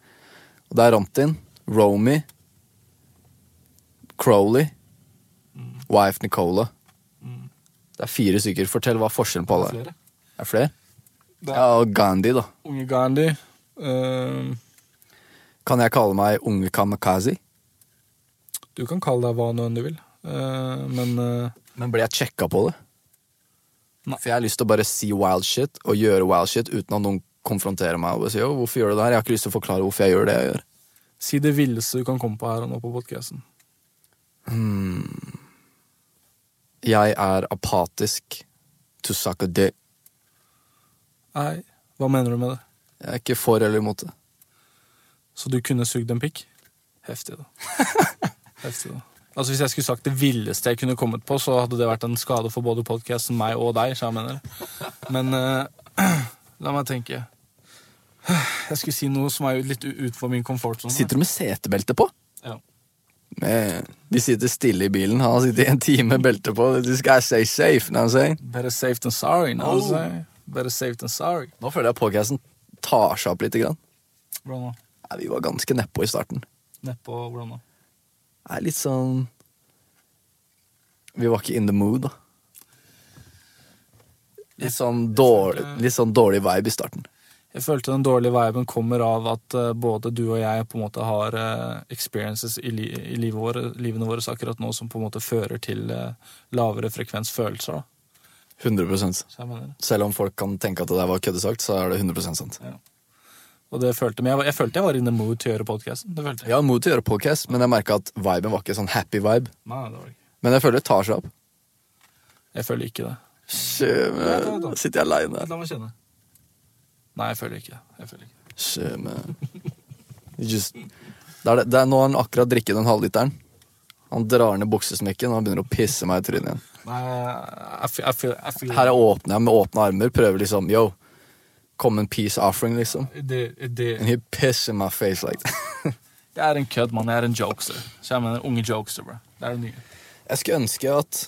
og det er Ramtin, Romy, Crowley, wife Nicola. Det er fire stykker. Fortell hva er forskjellen på alle er. Er det flere? Det er Ja, og Gandhi, da. unge Gandhi. eh, Kan jeg kalle meg Unge Kamikaze? du kan kalle deg hva nå enn du vil. Eh, men eh, Men ble jeg sjekka på det? Nei. For jeg har lyst til å bare si wild shit og gjøre wild shit uten at noen konfronterer meg og bare sier «Å, hvorfor gjør du det her. Jeg har ikke lyst til å forklare hvorfor jeg gjør det jeg gjør. si det villeste du kan komme på her og nå på podkasten. Jeg er apatisk to suck a dick. Nei, hva mener du med det? Jeg er ikke for eller imot det. Så du kunne sugd en pikk? Heftig, da. Heftig, da. Altså Hvis jeg skulle sagt det villeste jeg kunne kommet på, så hadde det vært en skade for både podkasten, meg og deg. Så jeg mener. Men uh, la meg tenke. Jeg skulle si noe som er litt utenfor min komfortsone. Sitter du med setebelte på? Ja. Man, vi sitter stille i bilen. Han har sittet i en time med belte på. This guy say safe. Know what I'm saying? Better safe than sorry. Know what Oh. Better safe than sorry. Nå føler jeg podcasten tar seg opp litt. Grann. Hvordan da? Nei, vi var ganske nedpå i starten. Nedpå hvordan da? Nei, litt sånn Vi var ikke in the mood, da. Litt sånn dårlig, litt sånn dårlig vibe i starten. Jeg følte den dårlige viben kommer av at eh, både du og jeg på en måte har eh, experiences i, li i livet våre, livene våre akkurat nå som på en måte fører til eh, lavere frekvens følelser. da. 100 Så. Selv om folk kan tenke at det der var køddesagt, så er det 100% sant. Og det følte, jeg, jeg følte jeg var in the mood til å gjøre podkasten. Har mood til å gjøre podcast, men jeg merka at viben var ikke sånn happy vibe. Nei, det var ikke. Men jeg føler det tar seg opp. Jeg føler ikke det. Vent, Sitter jeg aleine? La meg kjenne. Nei, jeg føler ikke det. Jeg føler ikke det. Shit, man. Just, det er det, det er, nå han akkurat drikket den halvliteren. Han drar ned buksesmekken og han begynner å pisse meg i trynet igjen. Nei, jeg, jeg, jeg, jeg feel Her er åpner jeg med åpne armer, prøver liksom yo, come in peace offering, liksom. det, det, And he piss in my face like that. Jeg er en kødd, mann. Jeg er en jokester. Så jeg mener unge jokester, bro. Det er det nye. Jeg skulle ønske at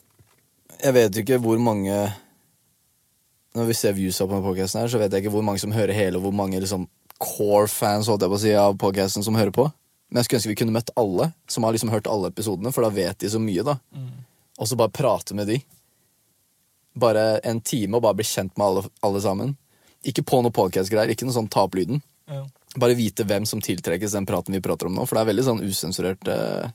Jeg vet jo ikke hvor mange Når vi ser viewsa på denne podcasten her, så vet jeg ikke hvor mange som hører hele, og hvor mange liksom core fans holdt jeg på å si, av podcasten som hører på. Men jeg skulle ønske vi kunne møtt alle, som har liksom hørt alle episodene, for da vet de så mye, da. Og så bare prate med de. Bare en time og bare bli kjent med alle, alle sammen. Ikke på noe podcast-greier, ikke noe sånn ta opp lyden. Ja. Bare vite hvem som tiltrekkes den praten vi prater om nå, for det er veldig sånn usensurert eh,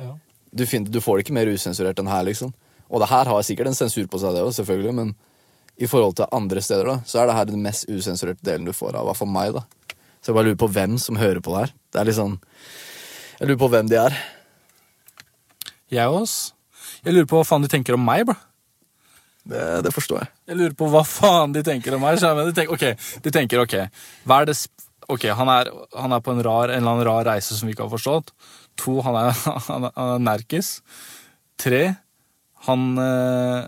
Ja. du, finner, du får det ikke mer usensurert enn her, liksom. Og det her har sikkert en sensur på seg, det òg, selvfølgelig, men i forhold til andre steder, da, så er det her den mest usensurerte delen du får av, i hvert meg, da. Så jeg bare lurer på hvem som hører på det her. Det er litt sånn Jeg lurer på hvem de er. Jeg også. Jeg lurer på hva faen de tenker om meg, bro. Det, det forstår jeg. Jeg lurer på hva faen de tenker om meg. De, tenker, ok, de tenker ok, hva er det Ok, han er, han er på en, rar, en eller annen rar reise som vi ikke har forstått. To, han er, han er, han er nerkis. Tre, han eh,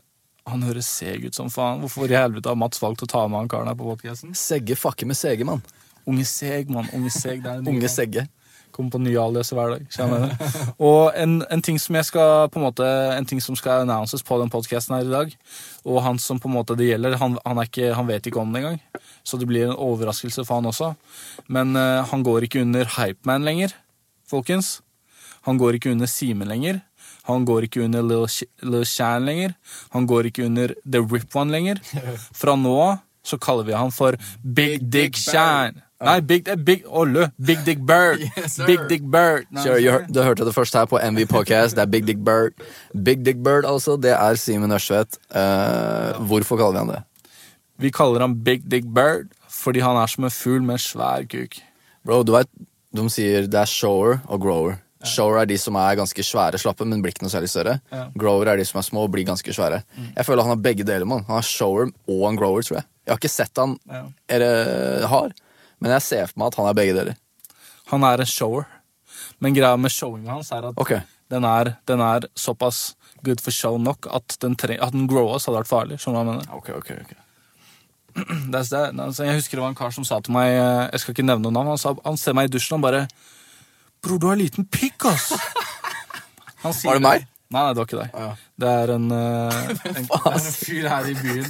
Han høres seg ut som faen. Hvorfor i helvete har Mats valgt å ta med han karen her på podcasten? Segge fucker med Sege, mann. Unge seg, mann. Unge seg, det er en Unge. Segge. Kommer på nye aliaser hver dag. kjenner jeg. Og en, en ting som jeg skal på en måte En ting som skal announces på den podcasten her i dag, og han som på en måte det gjelder, han, han, ikke, han vet ikke om det engang. Så det blir en overraskelse for han også. Men uh, han går ikke under Hypeman lenger, folkens. Han går ikke under Simen lenger. Han går ikke under Lil, Sh- Shan lenger. Han går ikke under The Rip One lenger. Fra nå av så kaller vi han for Big Dick Shan. Nei, Big, eh, big, Olle. Big Dick Bird. Yes. Big Dick Bird. No, Sure, you, hør- du hørte det først her på MV Podcast. Det er Big Dick Bird. Big Dick Bird, altså. Det er Simen Ørstvedt. Eh, hvorfor kaller vi han det? Vi kaller han Big Dick Bird fordi han er som en fugl med en svær kuk. Bro, du vet, de sier det er shower og grower. Shower er de som er ganske svære, slappe, men blir ikke noe særlig større. Ja. Mm. Grower er de som er små og blir ganske svære. Jeg føler han har begge deler. man. Han har shower og en grower, tror jeg. Jeg har ikke sett han Ja. eller har, men jeg ser for meg at han er begge deler. Han er en shower. Men greia med showinga hans er at okay. den, er, den er såpass good for show nok at den, tre, at den growas hadde vært farlig. Skjønner du hva jeg mener? ok, ok. ok. Det er, det, er- altså, jeg husker det var en kar som sa til meg eh, Jeg skal ikke nevne noe navn. Han, sa, han ser meg i dusjen og bare Bror, du har liten pikk, ass! Han sier Var det meg? Nei, nei, det var ikke deg. ja. Det er en, uh, en, det er en fyr her i byen,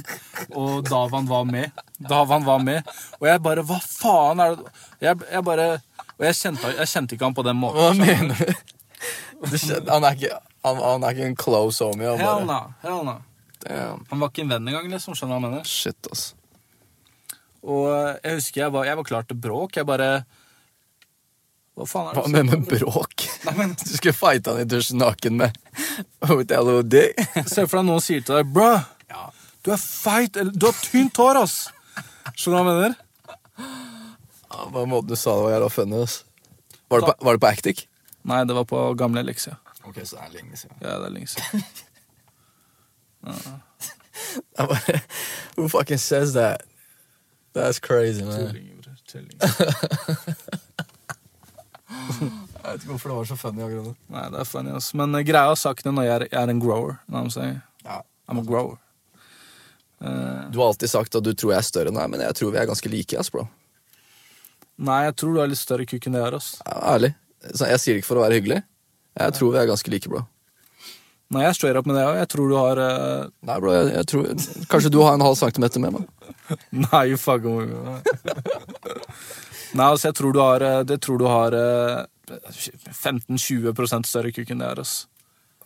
og Davan var med. Davan var med, og jeg bare Hva faen er det Jeg, jeg bare Og jeg kjente, jeg kjente ikke han på den måten. Hva mener du? Du skjønner, han, er ikke, han, han er ikke en close homie. Han Hell bare, no, hell. Han var ikke en venn engang, liksom. Skjønner du hva jeg mener? Shit, ass. Og eh, jeg husker jeg var, jeg var klar til bråk. Jeg bare Hva faen er det Hva med med bråk? Nei, men Du skulle fighta han i dusjen naken med little dick. Se for deg noen sier til deg Bro, du er feit, eller du har tynt hår, ass. Skjønner du hva jeg mener? Ja, Bare måten du sa det var jævla funny. ass. Var det på, var det på Actic? Nei, det var på gamle Elixia. Ok, så det er lenge siden. Ja, det er lenge siden. Jeg bare, Who fucking says that? That's crazy, man. Tulling, bror. Tullinger. Jeg vet ikke hvorfor det var så funny. akkurat. Nei, det er funny, ass. Men eh, greia har sagt når jeg er, jeg er en grower. Know what I'm saying? Ja. I'm a grower. Eh, Du har alltid sagt at du tror jeg er større enn deg, men jeg tror vi er ganske like. ass, bro. nei, jeg tror du har litt større kukk enn det jeg har, ass. Ja, ærlig. Så jeg sier det ikke for å være hyggelig. Jeg tror vi er ganske like, bro. Nei, jeg straight up med det òg. Jeg tror du har eh, Nei, bro, jeg, jeg tror Kanskje du har en halv centimeter med meg? Nei, you fucking with me. Nei, altså, jeg tror du har eh, Det tror du har eh, 15-20 større kukk enn det her. Altså.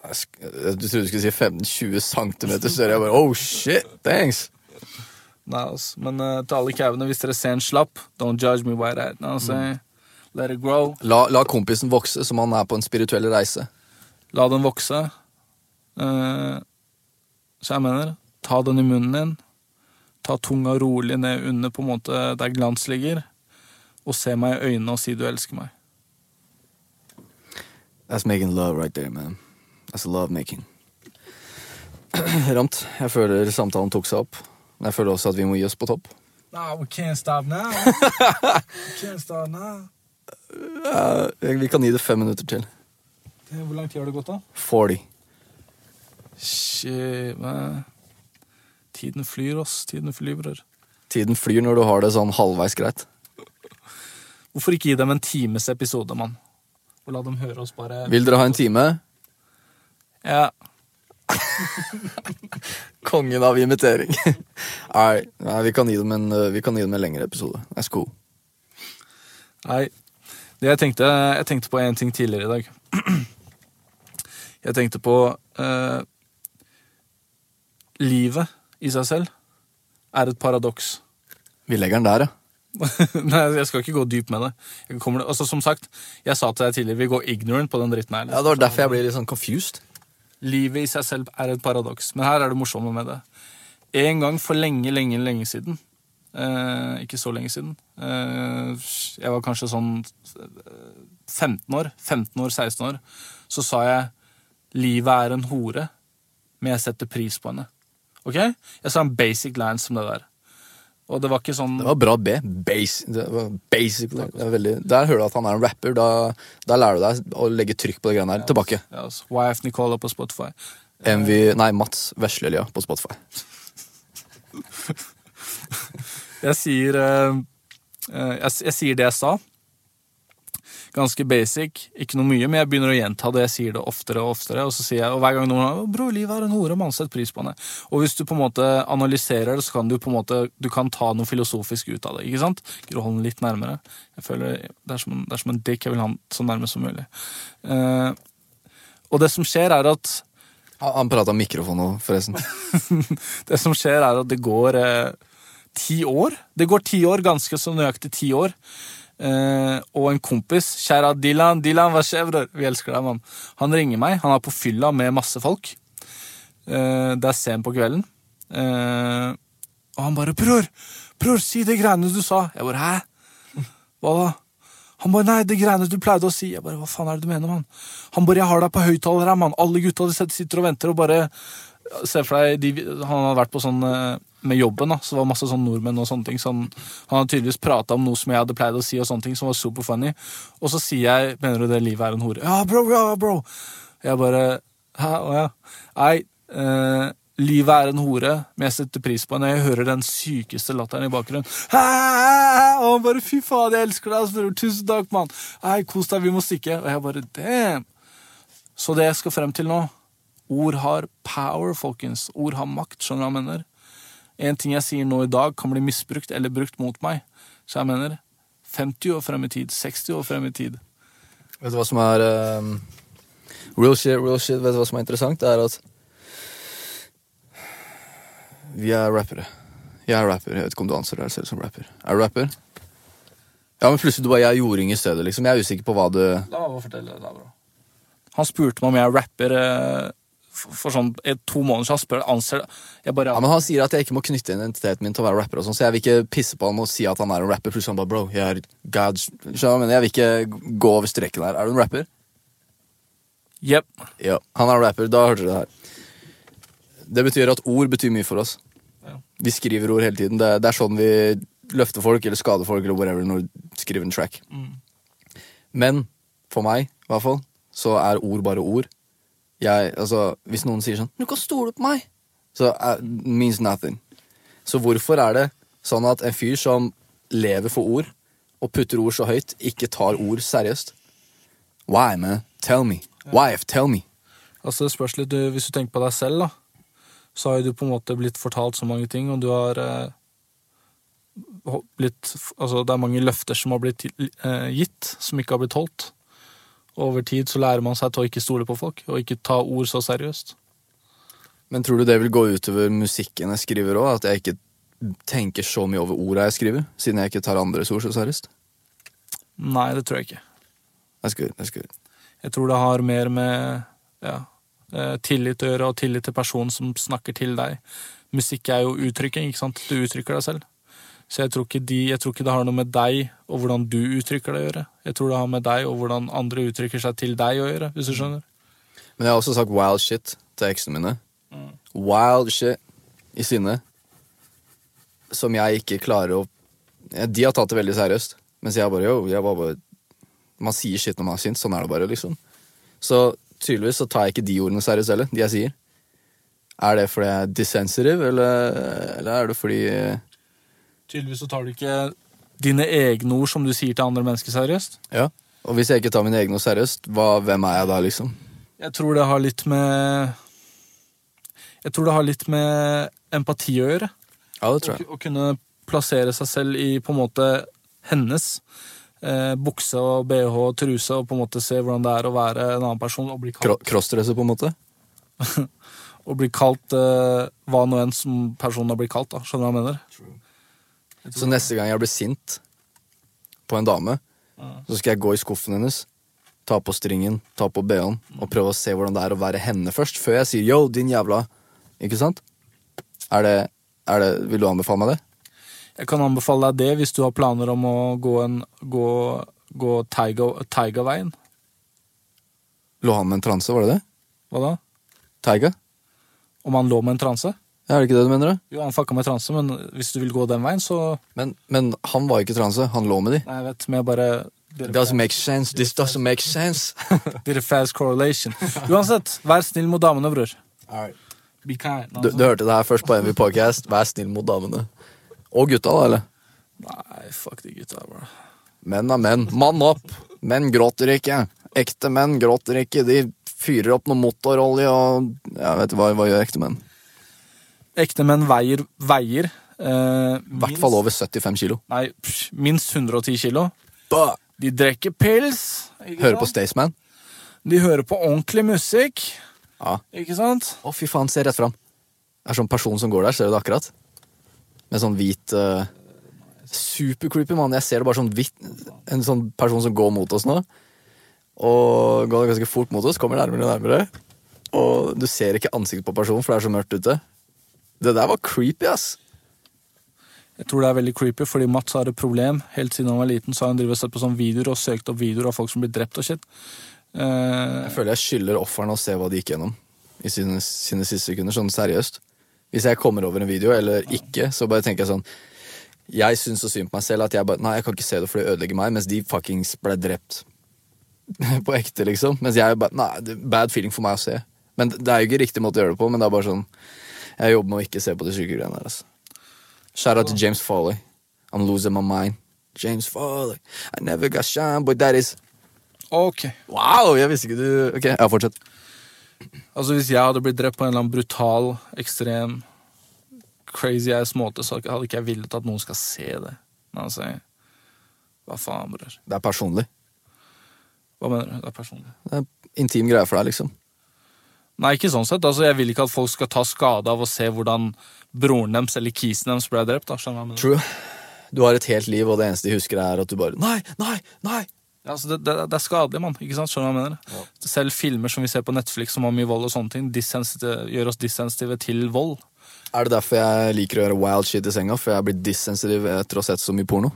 Jeg Du trodde du skulle si 15-20 centimeter større. Jeg bare, oh shit, thanks. Nei, altså. Men uh, til alle kævene, hvis dere ser en slapp, don't judge me by that. What I'm? Let it grow. La, la kompisen vokse som han er på en spirituell reise. La den vokse. Uh, så jeg mener, ta den i munnen din. Ta tunga rolig ned under på en måte der glans ligger. Og se meg i øynene og si du elsker meg. That's making love right there, man. That's love making. Ramt, jeg føler samtalen tok seg opp. Men jeg føler også at vi må gi oss på topp. Nah, we can't stop now. we can't stop now. Uh, vi kan gi det fem minutter til. Hvor lang tid har det gått, da? 40. Shit, man. Tiden flyr, ass. Tiden flyr, bror. Tiden flyr når du har det sånn halvveis greit. Hvorfor ikke gi dem en times episode, mann? Og la dem høre oss bare Vil dere ha en time? Ja. Kongen av imitering. Nei, nei vi, kan gi dem en, uh, vi kan gi dem en lengre episode. That's cool. Nei. Det jeg tenkte Jeg tenkte på en ting tidligere i dag. Jeg tenkte på eh, Livet i seg selv er et paradoks. Vi legger den der, ja. Nei, jeg skal ikke gå dypt med det. Kommer, altså, som sagt, jeg sa til deg tidligere, vi går ignorant på den dritten her. Ja, Det var derfor jeg ble litt sånn confused. Livet i seg selv er et paradoks, men her er det morsomme med det. En gang for lenge, lenge, lenge siden eh, Ikke så lenge siden. Eh, jeg var kanskje sånn eh, 15 år, 15 år, 16 år. Så sa jeg 'livet er en hore', men jeg setter pris på henne. Ok? Jeg sa en basic line som det der. Og det var ikke sånn Det var bra B. Base, det var basically. Veldig, der hører du at han er en rapper. Da, da lærer du deg å legge trykk på det greiene her. Tilbake. Yes. altså, YF Nicola på Spotify. MV, nei, Mats Veslelia på Spotify. Jeg sier eh, eh, jeg, jeg sier det jeg sa. Ganske basic, ikke noe mye, men jeg begynner å gjenta det. Jeg sier det oftere og oftere, og så sier jeg, og hver gang noen har Bro, livet er en hore, mann, sett pris på henne. Og hvis du på en måte analyserer det, så kan du på en måte Du kan ta noe filosofisk ut av det. ikke sant? Den litt nærmere? Jeg føler Det er som en, det er som en dick. Jeg vil ha den så nærme som mulig. Eh, og det som skjer, er at Han, prata mikrofon nå, forresten. Det som skjer, er at det går eh, ti år. Det går ti år, ganske så nøyaktig ti år. Eh, og en kompis, kjære Dylan, Dylan, hva skjer, bror? Vi elsker deg, mann. Han ringer meg. Han er på fylla med masse folk. Uh, det er sent på kvelden. Uh, og han bare 'Bror, bror, si de greiene du sa.' Jeg bare 'hæ?' Hva da? Han bare 'nei, de greiene du pleide å si'. Jeg bare 'hva faen er det du mener, mann?' Han bare 'jeg har deg på høyttaler her, mann'. Alle gutta sitter og venter og bare Se for deg, de, Han hadde vært på sånn eh, med jobben, da, så det var masse sånn nordmenn og sånne ting. Så han hadde tydeligvis prata om noe som jeg hadde pleid å si, og sånne ting som var super funny. Og så sier jeg 'mener du det livet er en hore'? Ja, bro, ja, bro. Jeg bare Hæ, å ja. Nei, eh, livet er en hore, men jeg setter pris på henne. Jeg hører den sykeste latteren i bakgrunnen. Hæ, hæ, hæ, og han bare 'fy faen, jeg elsker deg', bror. Tusen takk, mann. Nei, kos deg, vi må stikke. Og jeg bare damn. Så det jeg skal frem til nå Ord har power, folkens. Ord har makt. skjønner du hva jeg mener? En ting jeg sier nå i dag, kan bli misbrukt eller brukt mot meg. Så jeg mener 50 år frem i tid, 60 år frem i tid. Vet du hva som er ehm, Real shit, real shit. Vet du hva som er interessant? Det er at vi er rappere. Jeg er rapper. Jeg vet ikke om du anser deg selv som rapper. Er du rapper? Ja, men plutselig du bare jeg er jording i stedet, liksom. Jeg er usikker på hva du La meg bare fortelle det, da, bro. Han spurte meg om jeg rapper eh, for, sånn to måneder siden. Spør, anser Jeg bare Ja, men Han sier at jeg ikke må knytte identiteten min til å være rapper, og sånn, så jeg vil ikke pisse på han og si at han er en rapper. Plutselig han bare, bro, jeg er god, men jeg vil ikke gå over streken her. Er du en rapper? Jepp. Ja. Han er en rapper, da hørte dere det her. Det betyr at ord betyr mye for oss. Ja. Vi skriver ord hele tiden. Det, det er sånn vi løfter folk eller skader folk eller whatever når vi skriver en track. Mm. Men for meg, i hvert fall, så er ord bare ord. Jeg, altså, hvis noen sier sånn 'Du kan stole på meg', så uh, means nothing. Så hvorfor er det sånn at en fyr som lever for ord, og putter ord så høyt, ikke tar ord seriøst? Why, man? Tell me. Wife, tell me. Altså, det spørs litt, du, Hvis du tenker på deg selv, da, så har du på en måte blitt fortalt så mange ting, og du har eh, blitt Altså, det er mange løfter som har blitt eh, gitt, som ikke har blitt holdt. Over tid så lærer man seg til å ikke stole på folk, og ikke ta ord så seriøst. Men tror du det vil gå utover musikken jeg skriver òg? At jeg ikke tenker så mye over orda jeg skriver? Siden jeg ikke tar andres ord så seriøst? Nei, det tror jeg ikke. That's good, that's good. Jeg tror det har mer med ja, eh, tillit å gjøre, og tillit til personen som snakker til deg. Musikk er jo uttrykking, ikke sant? Du uttrykker deg selv. Så jeg tror, ikke de, jeg tror ikke det har noe med deg og hvordan du uttrykker det å gjøre. Jeg tror det har med deg og hvordan andre uttrykker seg til deg å gjøre, hvis du skjønner. Men jeg har også sagt wild shit til eksene mine. Wild shit i sinne. Som jeg ikke klarer å De har tatt det veldig seriøst. Mens jeg bare yo, jeg bare Man sier shit når man er sint. Sånn er det bare, liksom. Så tydeligvis så tar jeg ikke de ordene seriøst heller, de jeg sier. Er det fordi jeg er dissensitive, eller, eller er det fordi Tydeligvis så tar du ikke dine egne ord som du sier til andre mennesker, seriøst. Ja. Og hvis jeg ikke tar mine egne ord seriøst, hva, hvem er jeg da, liksom? Jeg tror det har litt med Jeg tror det har litt med empati å gjøre. Ja, det tror jeg. Å, å kunne plassere seg selv i på en måte hennes eh, bukse og bh og truse, og på en måte se hvordan det er å være en annen person og bli kalt, Crossdresser, på en måte? og bli kalt eh, hva nå enn som personen har blitt kalt. da, Skjønner du hva jeg mener? Så neste gang jeg blir sint på en dame, så skal jeg gå i skuffen hennes, ta på stringen, ta på BH-en, og prøve å se hvordan det er å være henne først, før jeg sier 'yo, din jævla'. Ikke sant? Er det, er det Vil du anbefale meg det? Jeg kan anbefale deg det hvis du har planer om å gå, en, gå, gå Taiga- Taiga-veien. Lå han med en transe, var det det? Hva da? Taiga? Om han lå med en transe? Er det ikke det du mener? da? Jo, han fucka med transe, men hvis du vil gå den veien, så Men, men han var ikke transe, han lå med de. Nei, jeg vet, men jeg bare did Doesn't make sense. This doesn't make sense. Did a fast correlation. Uansett, vær snill mot damene, bror. Be kind. Du, du hørte det her først på Envy Podcast. Vær snill mot damene. Og gutta, da, eller? Nei, fuck de gutta, bro. Menn er menn. Mann opp! Menn gråter ikke. Ekte menn gråter ikke. De fyrer opp noe motorolje og Ja, vet hva, hva gjør ekte menn? Ekte menn veier veier. Eh, I hvert fall over 75 kilo. Nei, psh, minst 110 kilo. Bah! De drikker pils. ikke Hører på sant? Staysman. De hører på ordentlig musikk. Ja. Ikke sant? Å, fy faen, se rett fram. Det er sånn person som går der, ser du det akkurat? Med sånn hvit eh, Super-creepy, mann. Jeg ser det bare sånn hvitt En sånn person som går mot oss nå. Og går ganske fort mot oss, kommer nærmere og nærmere. Og du ser ikke ansiktet på personen, for det er så mørkt ute. Det der var creepy, ass. Jeg tror det er veldig creepy, fordi Mats har et problem. Helt siden han var liten, så har han drevet sett på sånne videoer og søkt opp videoer av folk som blir drept og shit. Uh, Jeg føler jeg skylder ofrene å se hva de gikk gjennom i sine, sine siste sekunder. Sånn seriøst. Hvis jeg kommer over en video, eller ikke, så bare tenker jeg sånn Jeg syns så synd på meg selv at jeg bare Nei, jeg kan ikke se det, for det ødelegger meg. Mens de fuckings ble drept på ekte, liksom. Mens jeg bare Nei, det er bad feeling for meg å se. Men Det er jo ikke riktig måte å gjøre det på, men det er bare sånn Jeg jobber med å ikke se på de syke greiene der. Altså. Shout out til James Foley. I'm losing my mind. James Foley. I never got shine, but that is ok. Wow! Jeg visste ikke du Ok, ja, fortsett. Altså Hvis jeg hadde blitt drept på en eller annen brutal, ekstrem, crazy ass måte, så hadde ikke jeg villet at noen skal se det. Men altså, Hva faen, bror? Det er personlig. Hva mener du? Det er personlig. Det er intim greie for deg, liksom. Nei, ikke sånn sett. Altså, Jeg vil ikke at folk skal ta skade av å se hvordan broren deres eller kisen deres ble drept. da? True. Du har et helt liv, og det eneste de husker, er at du bare Nei, nei, nei! Ja, altså det, det, det er skadelig, mann. Ikke sant? Skjønner du hva jeg mener? Ja. Selv filmer som vi ser på Netflix som har mye vold og sånne ting, gjør oss dissensitive til vold. Er det derfor jeg liker å gjøre wild shit i senga? For jeg har blitt dissensitiv etter å ha sett så mye porno?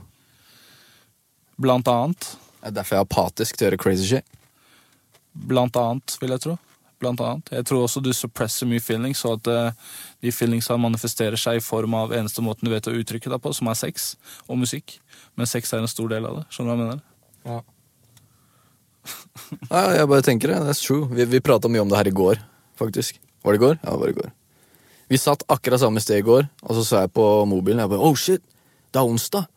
Blant annet. Er det derfor jeg er apatisk til å gjøre crazy shit? Blant annet, vil jeg tro. Blant annet. Jeg tror også du suppresser mye feelings, så at eh, de feelingsa manifesterer seg i form av eneste måten du vet å uttrykke deg på, som er sex og musikk. Men sex er en stor del av det. Skjønner du hva jeg mener? Ja. Nei, jeg bare tenker det. That's true. Vi, vi prata mye om det her i går, faktisk. Var det i går? Ja, det var i går. Vi satt akkurat samme sted i går, og så så jeg på mobilen. Jeg bare, oh shit, det er onsdag!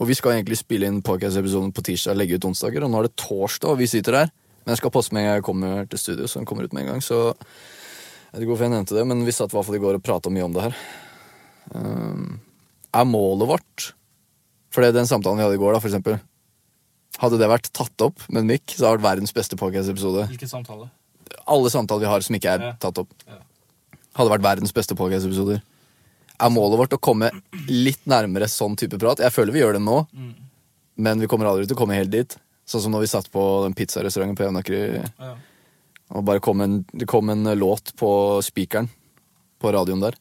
Og vi skal egentlig spille inn podcast-episoden på tirsdag og legge ut onsdager, og nå er det torsdag, og vi sitter her. Men jeg skal poste med en gang jeg kommer til studio, så den kommer ut med en gang. Så jeg vet ikke hvorfor jeg nevnte det, men vi satt i hvert fall i går og prata mye om det her. Um, er målet vårt For den samtalen vi hadde i går, da, for eksempel. Hadde det vært tatt opp med en mikk, så hadde det vært verdens beste podcast-episode. Hvilken samtale? Alle samtaler vi har som ikke er Ja. tatt opp, Ja. hadde vært verdens beste podcast-episoder. Er målet vårt å komme litt nærmere sånn type prat? Jeg føler vi gjør det nå, Mm. men vi kommer aldri til å komme helt dit. Sånn som når vi satt på den pizzarestauranten på Jevnaker, Ja. og bare kom en, det kom en låt på spikeren på radioen der.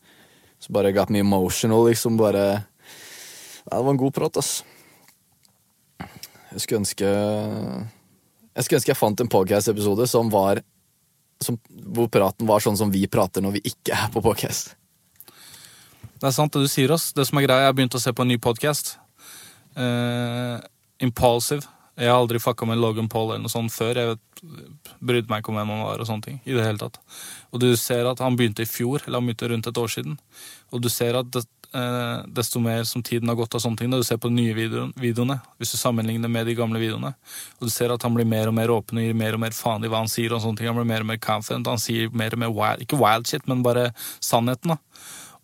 Så bare got me emotional, liksom. Bare Ja, det var en god prat, ass. Jeg skulle ønske Jeg skulle ønske jeg fant en podcast-episode som var som, Hvor praten var sånn som vi prater når vi ikke er på podcast. Det er sant det du sier, oss. Det som er greia, jeg har begynt å se på en ny podkast. Uh, Impulsive. Jeg har aldri fucka med Logan Paul eller noe sånt før. Jeg brydde meg ikke om hvem han var. og sånne ting i det hele tatt. Og du ser at han begynte i fjor, eller han begynte rundt et år siden. Og du ser at det, eh, desto mer som tiden har gått av sånne ting, når du ser på de nye videoen, videoene, hvis du sammenligner med de gamle videoene, og du ser at han blir mer og mer åpen og gir mer og mer faen i hva han sier, og sånne ting. Han blir mer og mer confident. Han sier mer og mer wild, ikke wild shit, men bare sannheten. da.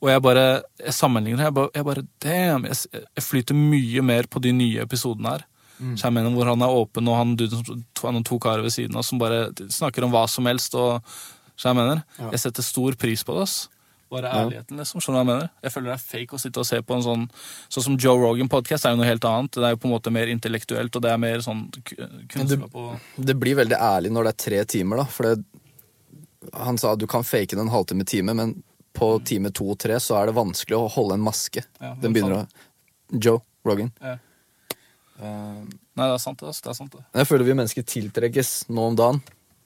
Og jeg bare jeg sammenligner, jeg bare, jeg bare damn, jeg, jeg flyter mye mer på de nye episodene her. Så jeg mener Hvor han er åpen, og han han to karer ved siden av som bare snakker om hva som helst. og så Jeg mener, Ja. jeg setter stor pris på det. ass. Bare ærligheten, liksom. Skjønner du hva jeg mener? Jeg føler det er fake å sitte og se på en sånn Sånn som Joe Rogan podcast er jo noe helt annet. Det er jo på en måte mer intellektuelt, og det er mer sånn kunnskap og Det blir veldig ærlig når det er tre timer, da. For det, han sa at du kan fake det en halvtime, time, men på time to og tre så er det vanskelig å holde en maske. Ja, Den begynner å Joe Rogan. Ja. Eh, Nei, det er sant, det. Det er sant det. Jeg føler vi mennesker tiltrekkes nå om dagen.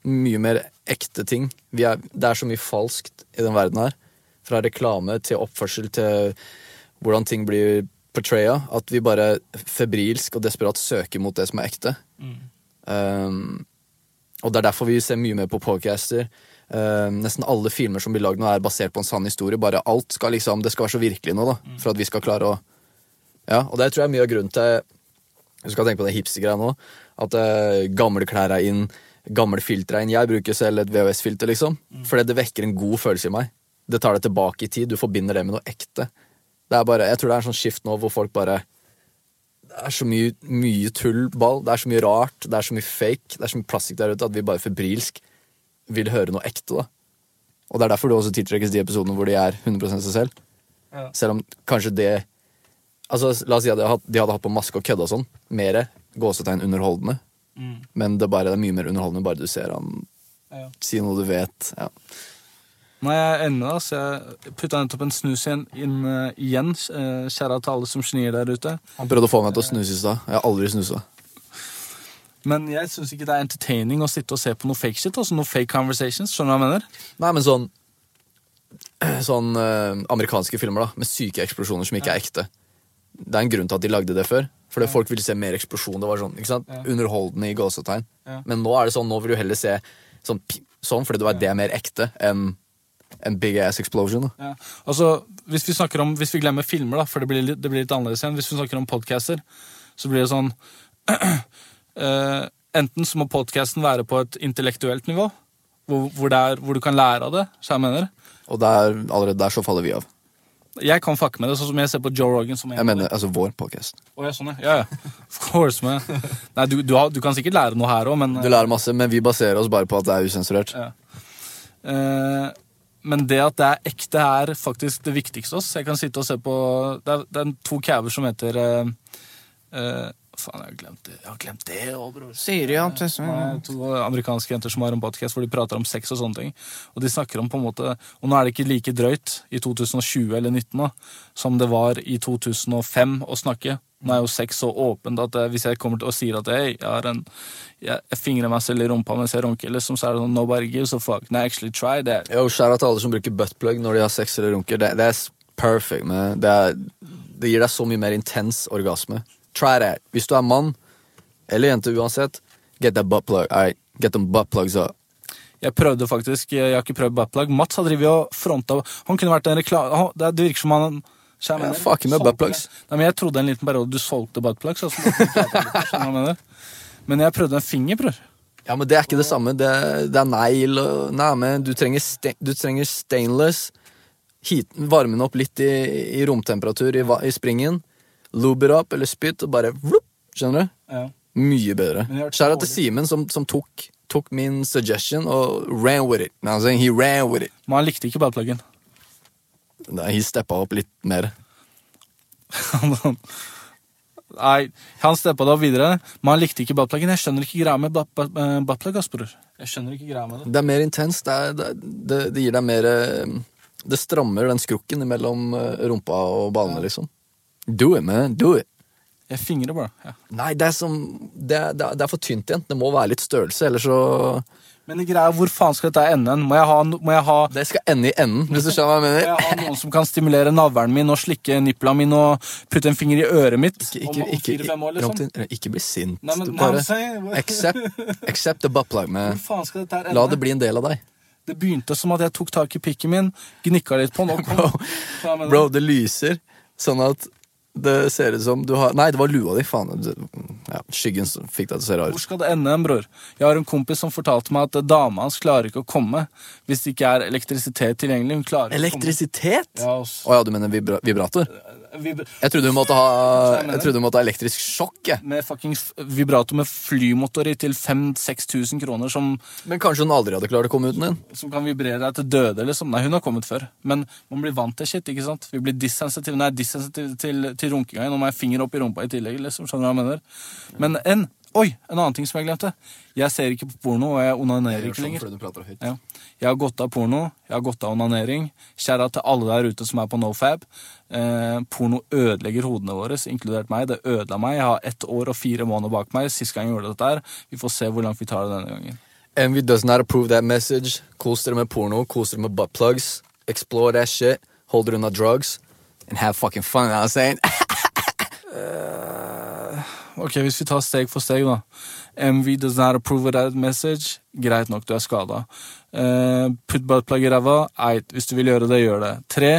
Mye mer ekte ting. Vi er, det er så mye falskt i den verden her. Fra reklame til oppførsel til hvordan ting blir portraya. At vi bare febrilsk og desperat søker mot det som er ekte. Um, og det er derfor vi ser mye mer på podcaster. Um, nesten alle filmer som blir lagd nå, er basert på en sann historie. Bare alt skal liksom, Det skal være så virkelig nå, da. For at vi skal klare å Ja, og det tror jeg er mye av grunnen til Du skal tenke på det hipstergreia nå. At uh, gamle klær er inn, gamle filtre er inn. Jeg bruker selv et VHS-filter, liksom. Fordi det vekker en god følelse i meg. Det tar deg tilbake i tid. Du forbinder det med noe ekte. Det er bare, jeg tror det er en sånn skift nå hvor folk bare Det er så mye, mye tullball. Det er så mye rart. Det er så mye fake. Det er så mye plastikk der ute at vi bare febrilsk vil høre noe ekte. da Og det er derfor det også tiltrekkes de episodene hvor de er 100 seg selv. Ja. Selv om kanskje det Altså, La oss si at de hadde de hadde hatt på maske og kødda sånn. Mere gåsetegn underholdende. Mm. Men det, bare, det er mye mer underholdende bare du ser han Ja. si noe du vet. Ja. Nei, jeg er enig med så Jeg putta nettopp en snus igjen, inn uh, igjen. Uh, Kjære til alle som snir der ute. Han prøvde å få meg til å snuse i stad. Jeg har aldri snusa. Men jeg syns ikke det er entertaining å sitte og se på noe fake shit. Altså noe fake conversations. Skjønner du hva jeg mener? Nei, men sånn Sånn uh, amerikanske filmer da med syke eksplosjoner som ikke er ekte. Det er en grunn til at de lagde det før. Fordi folk ville se mer eksplosjon. Det var sånn, ikke sant? Ja. Underholdende i gåsetegn. Ja. Men nå er det sånn, nå vil du heller se sånn, sånn fordi du vet det er mer ekte enn en big ass explosion. Da. Ja. Altså, hvis vi snakker om, hvis vi glemmer filmer, da, for det blir, litt, det blir litt annerledes igjen. Hvis vi snakker om podcaster, så blir det sånn uh, Enten så må podcasten være på et intellektuelt nivå, hvor, hvor, er, hvor du kan lære av det. Så jeg mener Og der, allerede der så faller vi av. Jeg kan fucke med det, sånn som jeg ser på Joe Rogan. Som Jeg mener altså vår podcast. Oh, ja, sånn, ja. ja. Of course, man. Nei, du, du, har, du kan sikkert lære noe her òg, men Du lærer masse, men vi baserer oss bare på at det er usensurert. Ja. Eh, men det at det er ekte, er faktisk det viktigste. Også. Jeg kan sitte og se på Det er, det er to caver som heter eh, eh, Faen, jeg har glemt det Jeg har glemt det òg, bror. Sier ja, To amerikanske jenter som har en podcast hvor de prater om sex og sånne ting. Og de snakker om på en måte Og nå er det ikke like drøyt i 2020 eller 2019 da, som det var i 2005 å snakke. Nå er jo sex så åpent at hvis jeg kommer til og sier at hey, jeg har en jeg, jeg fingrer meg selv i rumpa mens jeg runker, liksom, så er det sånn nobody gives a fuck. Nei, actually try that. Yo, av til alle som bruker buttplug når de har sex eller runker. Det, det er perfect. Man. Det, er, det gir deg så mye mer intens orgasme. Try that. Hvis du er mann eller jente uansett, get that buttplug. Right. Get them buttplugs up. Jeg prøvde faktisk, jeg har ikke prøvd buttplug. Mats har drevet og fronta Han kunne vært en reklame Det virker som han jeg mener? fucking med buttplugs. Nei, men Jeg trodde en liten periode du solgte buttplugs. Altså, men jeg prøvde en finger, bror. Ja, men det er ikke det samme. Det, det er negl og Nei, men du trenger, ste, du trenger stainless. Heat, varme den opp litt i, i romtemperatur i, i springen. Lube opp up eller spytt, og bare vlup, Skjønner du? Ja. Mye bedre. Skjæra til. Simen, som, som tok, tok min suggestion og ran with it. Now he ran with it. Men han likte ikke buttpluggen. Nei, He steppa opp litt mer. Nei, han steppa det opp videre, men han likte ikke buttpluggen. Jeg skjønner ikke greia med butt- butt- eh, buttplug, ass, bror. Jeg skjønner ikke greia med det. Det er mer intenst. Det, er, det, det, det gir deg mer eh, Det strammer den skrukken mellom eh, rumpa og ballene, liksom. Do it, man. Do it. Jeg fingrer bare. Ja. Nei, det er, som, det, er, det er- for tynt igjen. Det må være litt størrelse, ellers så Men det greia, hvor faen skal dette ende? Må jeg ha, må jeg ha Det skal ende i enden, hvis du skjønner hva jeg må jeg ha noen som kan stimulere navlen min og slikke nippla min og putte en finger i øret mitt Ikke, ikke, om ikke, fire-fem år, liksom? Ramtin, ikke bli sint. Nei, men, nei, bare men accept, accept the butt plug, Hvor faen skal dette ende? La det bli en del av deg. Det begynte som at jeg tok tak i pikken min, gnikka litt på den og kom. Mener? Bro, det lyser sånn at det ser ut som du har Nei, det var lua di, faen. Ja, skyggen fikk deg til å se rar Hvor skal det ende, hen, bror? Jeg har en kompis som fortalte meg at dama hans klarer ikke å komme hvis det ikke er elektrisitet klarer ikke å. Elektrisitet? Ja, ja, du mener vibra vibrator? Jeg trodde hun måtte ha Jeg trodde hun måtte ha elektrisk sjokk, jeg. med fucking vibrator med flymotor i til 5000-6000 kroner som, Men kanskje hun aldri hadde klart å komme uten den? som kan vibrere deg til døde, liksom. Nei, hun har kommet før. Men man blir vant til shit, ikke sant? Vi blir dissensitive. Nei, dissensitive til, til runkinga. Nå må jeg finger opp i rumpa i tillegg, liksom. Skjønner du hva jeg mener? Men en Oi, en annen ting som jeg glemte. Jeg ser ikke på porno, og jeg onanerer ikke lenger. prater høyt. Ja. Jeg har gått av porno, jeg har gått av onanering. Kjære til alle der ute som er på nofab. Eh, porno ødelegger hodene våre, inkludert meg. Det ødela meg. Jeg har ett år og fire måneder bak meg. Sist gang jeg gjorde dette her. Vi får se hvor langt vi tar det denne gangen. Envy does not approve that message. Kos dere med porno, kos dere med buttplugs. Explore that shit. Hold dere unna drugs. And have fucking fun, you know what I'm saying? Ok, Hvis vi tar steg for steg, da. MV does not approve of that message. Greit nok, du er skada. Uh, butt buttplug i ræva. Eit, hvis du vil gjøre det, gjør det. Tre.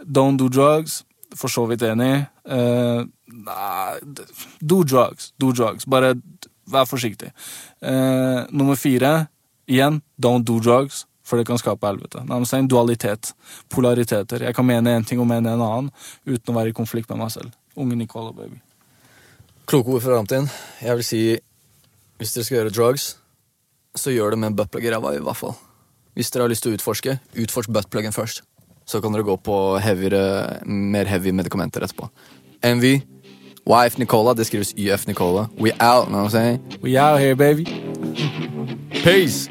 Don't do drugs. For så vidt enig. Uh, nei, do drugs. Do drugs. Bare vær forsiktig. Uh, nummer fire. Igjen, don't do drugs. For det kan skape helvete. Nei, en dualitet. Polariteter. Jeg kan mene en ting og mene en annen uten å være i konflikt med meg selv. Unge Nicola, baby. Kloke ord fra Ramtin. Jeg vil si hvis dere skal gjøre drugs, så gjør det med en buttplug i ræva, i hvert fall. Hvis dere har lyst til å utforske, utforsk buttpluggen først. Så kan dere gå på heavier, mer heavy medikamenter etterpå. Envy, YF Nicola, det skrives YF Nicola. We out, know what I'm saying? We out here, baby. Peace!